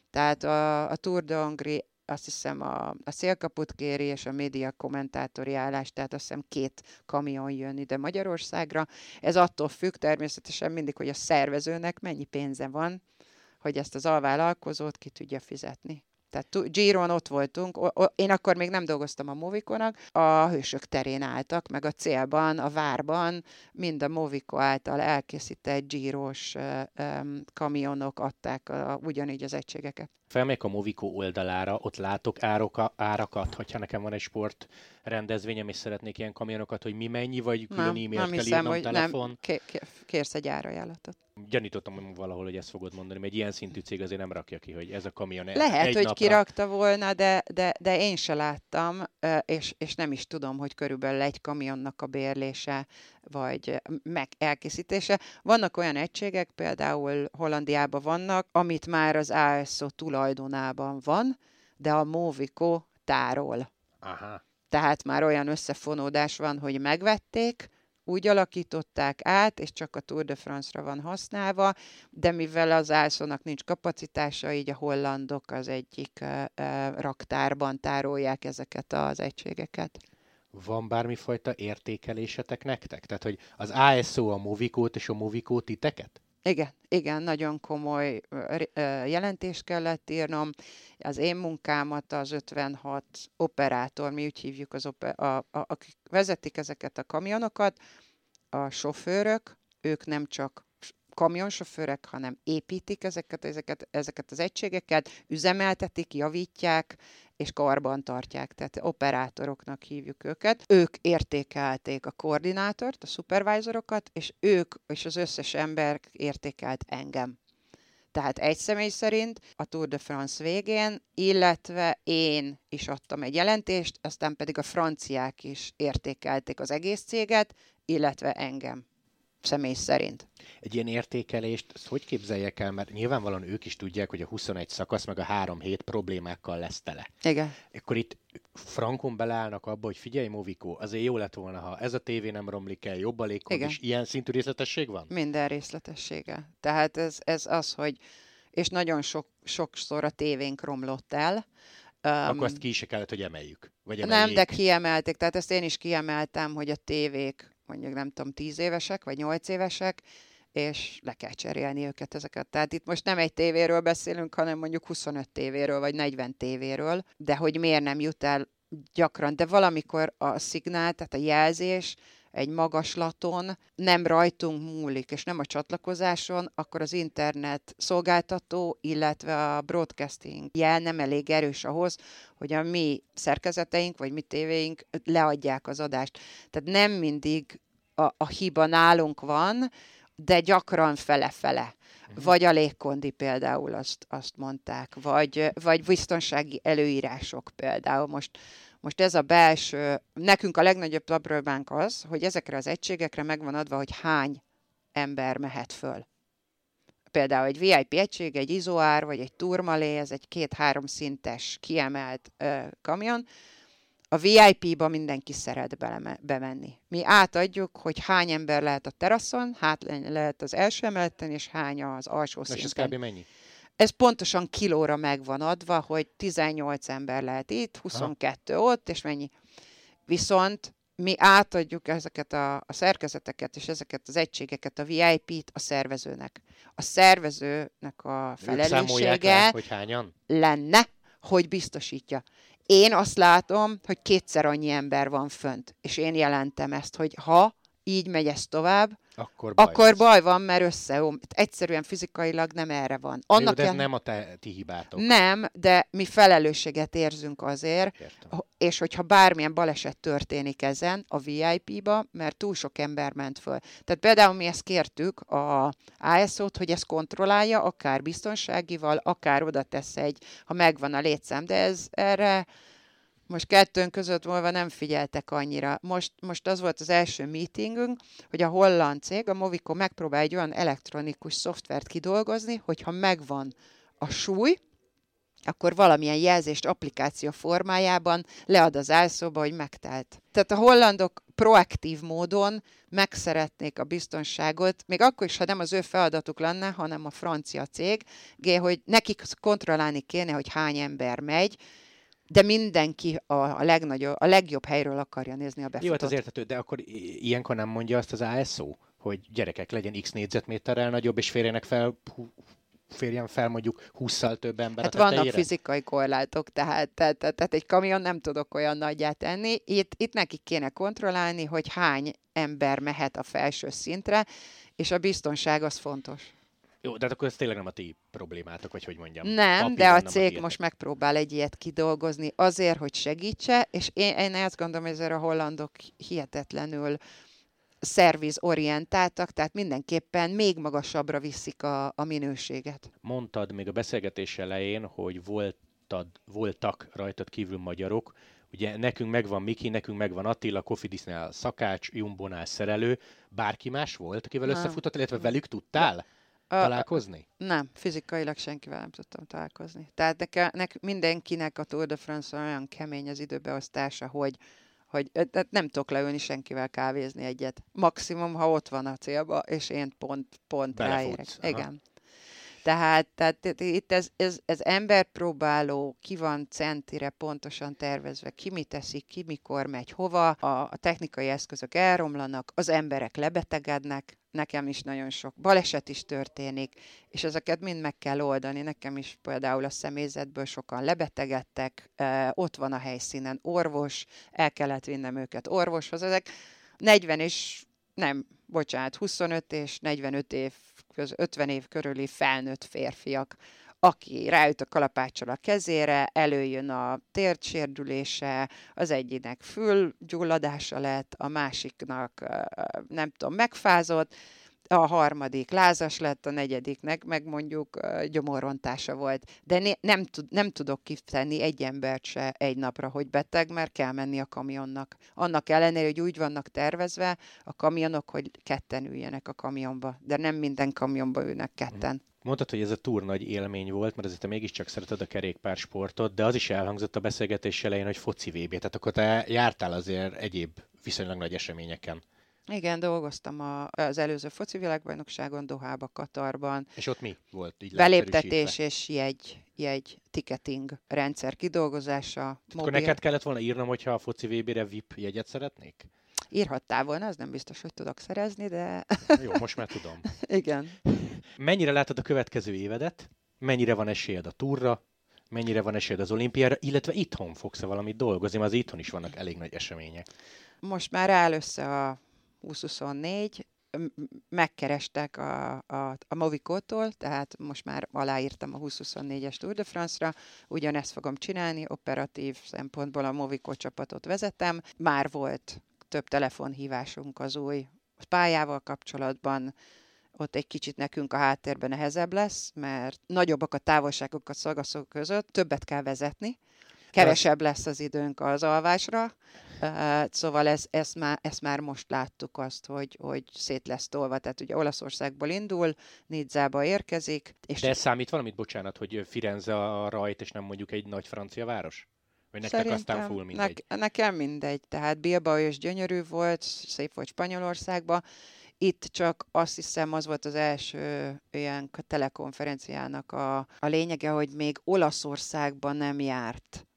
Tehát a, a Tour de Hongrie azt hiszem a, a szélkaput kéri, és a média kommentátori állás, tehát azt hiszem két kamion jön ide Magyarországra. Ez attól függ természetesen mindig, hogy a szervezőnek mennyi pénze van, hogy ezt az alvállalkozót ki tudja fizetni. Tehát Giron ott voltunk, én akkor még nem dolgoztam a Movikonak, a hősök terén álltak, meg a célban, a várban mind a Moviko által elkészített Giros kamionok adták a, ugyanígy az egységeket. Felmegyek a Moviko oldalára, ott látok ároka, árakat, hogyha nekem van egy sport rendezvényem, és szeretnék ilyen kamionokat, hogy mi mennyi, vagy külön nem, e-mailt kell hiszem, írnom, hogy telefon. Nem, kérsz egy árajánlatot. Gyanítottam valahol, hogy ezt fogod mondani, mert egy ilyen szintű cég azért nem rakja ki, hogy ez a kamion Lehet, egy hogy napra... kirakta volna, de, de, de én se láttam, és, és nem is tudom, hogy körülbelül egy kamionnak a bérlése, vagy meg elkészítése. Vannak olyan egységek, például Hollandiában vannak, amit már az ASO tulajdonában van, de a Movico tárol. Aha. Tehát már olyan összefonódás van, hogy megvették, úgy alakították át, és csak a Tour de France-ra van használva, de mivel az ászónak nincs kapacitása, így a hollandok az egyik uh, uh, raktárban tárolják ezeket az egységeket. Van bármifajta értékelésetek nektek? Tehát, hogy az ASO a Movikót és a Movikó titeket? Igen, igen, nagyon komoly jelentést kellett írnom. Az én munkámat az 56 operátor, mi úgy hívjuk, az oper, a, a, akik vezetik ezeket a kamionokat, a sofőrök, ők nem csak kamionsofőrök, hanem építik ezeket, ezeket, ezeket az egységeket, üzemeltetik, javítják, és karban tartják, tehát operátoroknak hívjuk őket. Ők értékelték a koordinátort, a szupervájzorokat, és ők és az összes ember értékelt engem. Tehát egy személy szerint a Tour de France végén, illetve én is adtam egy jelentést, aztán pedig a franciák is értékelték az egész céget, illetve engem személy szerint. Egy ilyen értékelést, ezt hogy képzeljek el, mert nyilvánvalóan ők is tudják, hogy a 21 szakasz meg a 3 hét problémákkal lesz tele. Igen. Akkor itt frankon beleállnak abba, hogy figyelj, Moviko, azért jó lett volna, ha ez a tévé nem romlik el, jobb a légkondis. Ilyen szintű részletesség van? Minden részletessége. Tehát ez, ez az, hogy és nagyon sok, sokszor a tévénk romlott el. Akkor azt ki is kellett, hogy emeljük? Vagy emeljék. Nem, de kiemelték. Tehát ezt én is kiemeltem, hogy a tévék mondjuk nem tudom, tíz évesek, vagy nyolc évesek, és le kell cserélni őket ezeket. Tehát itt most nem egy tévéről beszélünk, hanem mondjuk 25 tévéről, vagy 40 tévéről, de hogy miért nem jut el gyakran, de valamikor a szignál, tehát a jelzés egy magaslaton nem rajtunk múlik, és nem a csatlakozáson, akkor az internet szolgáltató, illetve a broadcasting jel nem elég erős ahhoz, hogy a mi szerkezeteink, vagy mi tévéink leadják az adást. Tehát nem mindig a, a hiba nálunk van, de gyakran fele-fele. Mhm. Vagy a légkondi például azt, azt mondták, vagy, vagy biztonsági előírások például. Most most ez a belső, nekünk a legnagyobb problémánk az, hogy ezekre az egységekre megvan adva, hogy hány ember mehet föl. Például egy VIP egység, egy izoár, vagy egy turmalé, ez egy két-három szintes kiemelt ö, kamion, a VIP-ba mindenki szeret bele, bemenni. Mi átadjuk, hogy hány ember lehet a teraszon, hát lehet az első emeleten, és hány az alsó szinten. És ez kb. mennyi? Ez pontosan kilóra megvan adva, hogy 18 ember lehet itt, 22 Aha. ott, és mennyi. Viszont mi átadjuk ezeket a, a szerkezeteket és ezeket az egységeket, a VIP-t a szervezőnek. A szervezőnek a felelőssége le, hogy hányan? lenne, hogy biztosítja. Én azt látom, hogy kétszer annyi ember van fönt, és én jelentem ezt, hogy ha így megy ez tovább, akkor baj, akkor baj van, mert összeom. Egyszerűen fizikailag nem erre van. Annak Jó, de ez jel... nem a te, ti hibátok. Nem, de mi felelősséget érzünk azért, Értem. és hogyha bármilyen baleset történik ezen a VIP-ba, mert túl sok ember ment föl. Tehát például mi ezt kértük a ASO-t, hogy ezt kontrollálja, akár biztonságival, akár oda tesz egy, ha megvan a létszám, de ez erre most kettőnk között volva nem figyeltek annyira. Most, most az volt az első meetingünk, hogy a holland cég, a Movico megpróbál egy olyan elektronikus szoftvert kidolgozni, hogyha megvan a súly, akkor valamilyen jelzést applikáció formájában lead az álszóba, hogy megtelt. Tehát a hollandok proaktív módon megszeretnék a biztonságot, még akkor is, ha nem az ő feladatuk lenne, hanem a francia cég, hogy nekik kontrollálni kéne, hogy hány ember megy, de mindenki a, a, legnagyobb, a legjobb helyről akarja nézni a befutót. Jó, hát az értető, de akkor ilyenkor nem mondja azt az ASO, hogy gyerekek legyen x négyzetméterrel nagyobb, és férjenek fel férjen fel mondjuk 20-szal több ember Hát a vannak tetejére? fizikai korlátok, tehát, tehát, tehát, egy kamion nem tudok olyan nagyját tenni. Itt, itt nekik kéne kontrollálni, hogy hány ember mehet a felső szintre, és a biztonság az fontos. Jó, de hát akkor ez tényleg nem a ti problémátok, vagy hogy mondjam. Nem, Papíron de a cég tiétek. most megpróbál egy ilyet kidolgozni azért, hogy segítse, és én, én azt gondolom, hogy ezért a hollandok hihetetlenül szervizorientáltak, tehát mindenképpen még magasabbra viszik a, a minőséget. Mondtad még a beszélgetés elején, hogy voltad, voltak rajtad kívül magyarok, Ugye nekünk megvan Miki, nekünk megvan Attila, Kofidisnál szakács, Jumbonál szerelő. Bárki más volt, akivel Nem. összefutott, illetve velük tudtál A- találkozni? Nem, fizikailag senkivel nem tudtam találkozni. Tehát neke, nek, mindenkinek a Tour de France olyan kemény az időbeosztása, hogy, hogy tehát nem tudok leülni senkivel kávézni egyet. Maximum, ha ott van a célba, és én pont, pont ráérek. Igen. Tehát, tehát itt- ez, ez, ez emberpróbáló, ki van centire pontosan tervezve, ki mit teszik, ki mikor megy hova, a, a technikai eszközök elromlanak, az emberek lebetegednek, nekem is nagyon sok baleset is történik, és ezeket mind meg kell oldani. Nekem is például a személyzetből sokan lebetegedtek, ott van a helyszínen orvos, el kellett vinnem őket orvoshoz. Ezek 40 és nem, bocsánat, 25 és 45 év, köz, 50 év körüli felnőtt férfiak, aki ráüt a kalapáccsal a kezére, előjön a térdsérülése, az egyiknek fülgyulladása lett, a másiknak nem tudom, megfázott, a harmadik lázas lett, a negyediknek meg mondjuk gyomorrontása volt. De né- nem, tud, nem tudok kitenni egy embert se egy napra, hogy beteg, mert kell menni a kamionnak. Annak ellenére, hogy úgy vannak tervezve a kamionok, hogy ketten üljenek a kamionba. De nem minden kamionba ülnek ketten. Mondtad, hogy ez a túr nagy élmény volt, mert azért te mégiscsak szereted a kerékpársportot, de az is elhangzott a beszélgetés elején, hogy foci VB, tehát akkor te jártál azért egyéb viszonylag nagy eseményeken. Igen, dolgoztam a, az előző foci világbajnokságon, Dohába, Katarban. És ott mi volt így Beléptetés és jegy, jegy ticketing rendszer kidolgozása. Akkor mobil. neked kellett volna írnom, hogyha a foci VB-re VIP jegyet szeretnék? Írhattál volna, az nem biztos, hogy tudok szerezni, de Jó, most már tudom. igen. Mennyire látod a következő évedet? Mennyire van esélyed a túrra? Mennyire van esélyed az olimpiára? Illetve itthon fogsz-e valamit dolgozni? Mert az itthon is vannak elég nagy események. Most már áll össze a 2024, m- megkerestek a, a, a Movikótól, tehát most már aláírtam a 2024-es Tour de France-ra, ugyanezt fogom csinálni, operatív szempontból a Movikó csapatot vezetem. Már volt több telefonhívásunk az új pályával kapcsolatban, ott egy kicsit nekünk a háttérben nehezebb lesz, mert nagyobbak a távolságok a szagaszok között, többet kell vezetni, kevesebb lesz az időnk az alvásra, Uh, szóval ez, ezt, már, ezt már most láttuk azt, hogy, hogy szét lesz tolva. Tehát ugye Olaszországból indul, Nidzába érkezik, és De ez számít valamit, bocsánat, hogy Firenze a rajt, és nem mondjuk egy nagy francia város? Vagy nektek aztán full mindegy? nek, nekem mindegy. Tehát Bilbao is gyönyörű volt, szép volt Spanyolországba. Itt csak azt hiszem az volt az első ilyen telekonferenciának a, a lényege, hogy még Olaszországban nem járt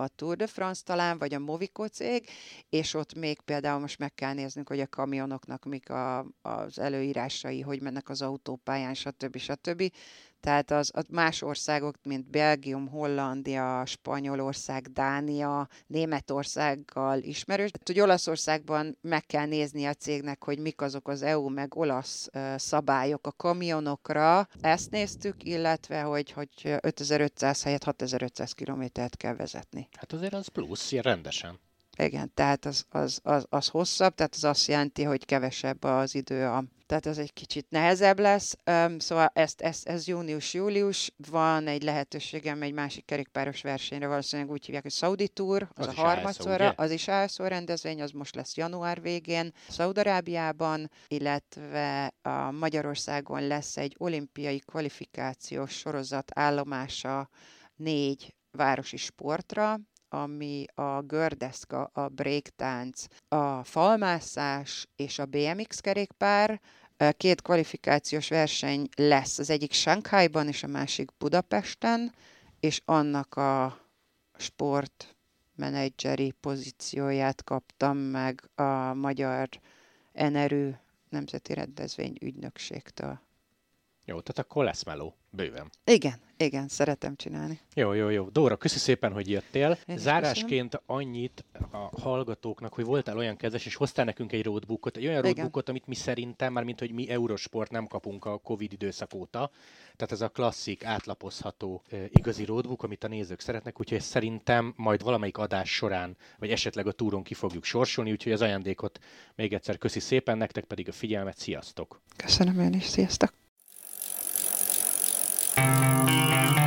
a Tour de France talán, vagy a Movico cég, és ott még például most meg kell néznünk, hogy a kamionoknak mik a, az előírásai, hogy mennek az autópályán, stb. stb. Tehát az, az más országok, mint Belgium, Hollandia, Spanyolország, Dánia, Németországgal ismerős. Tehát, hogy Olaszországban meg kell nézni a cégnek, hogy mik azok az EU meg olasz uh, szabályok a kamionokra. Ezt néztük, illetve, hogy, hogy 5500 helyett 6500 kilométert kell vezetni. Hát azért az plusz, rendesen. Igen, tehát az, az, az, az hosszabb, tehát az azt jelenti, hogy kevesebb az idő a tehát ez egy kicsit nehezebb lesz. Um, szóval ezt, ezt, ez június-július. Van egy lehetőségem egy másik kerékpáros versenyre, valószínűleg úgy hívják, hogy Saudi Tour, az, Az a harmadszorra, az is ASO rendezvény, az most lesz január végén, Szaudarábiában, illetve a Magyarországon lesz egy olimpiai kvalifikációs sorozat állomása négy városi sportra, ami a gördeszka, a breaktánc, a falmászás és a BMX kerékpár. Két kvalifikációs verseny lesz, az egyik Shanghaiban és a másik Budapesten, és annak a sportmenedzseri pozícióját kaptam meg a Magyar Enerő Nemzeti Rendezvény Ügynökségtől. Jó, tehát akkor lesz meló. Bőven. Igen, igen, szeretem csinálni. Jó, jó, jó. Dóra, köszi szépen, hogy jöttél. Én Zárásként annyit a hallgatóknak, hogy voltál olyan kezes, és hoztál nekünk egy roadbookot, egy olyan Igen. roadbookot, amit mi szerintem, már mint hogy mi Eurosport nem kapunk a Covid időszak óta. Tehát ez a klasszik, átlapozható, igazi roadbook, amit a nézők szeretnek, úgyhogy ezt szerintem majd valamelyik adás során, vagy esetleg a túron ki fogjuk sorsolni, úgyhogy az ajándékot még egyszer köszi szépen, nektek pedig a figyelmet, sziasztok! Köszönöm én is, sziasztok! Música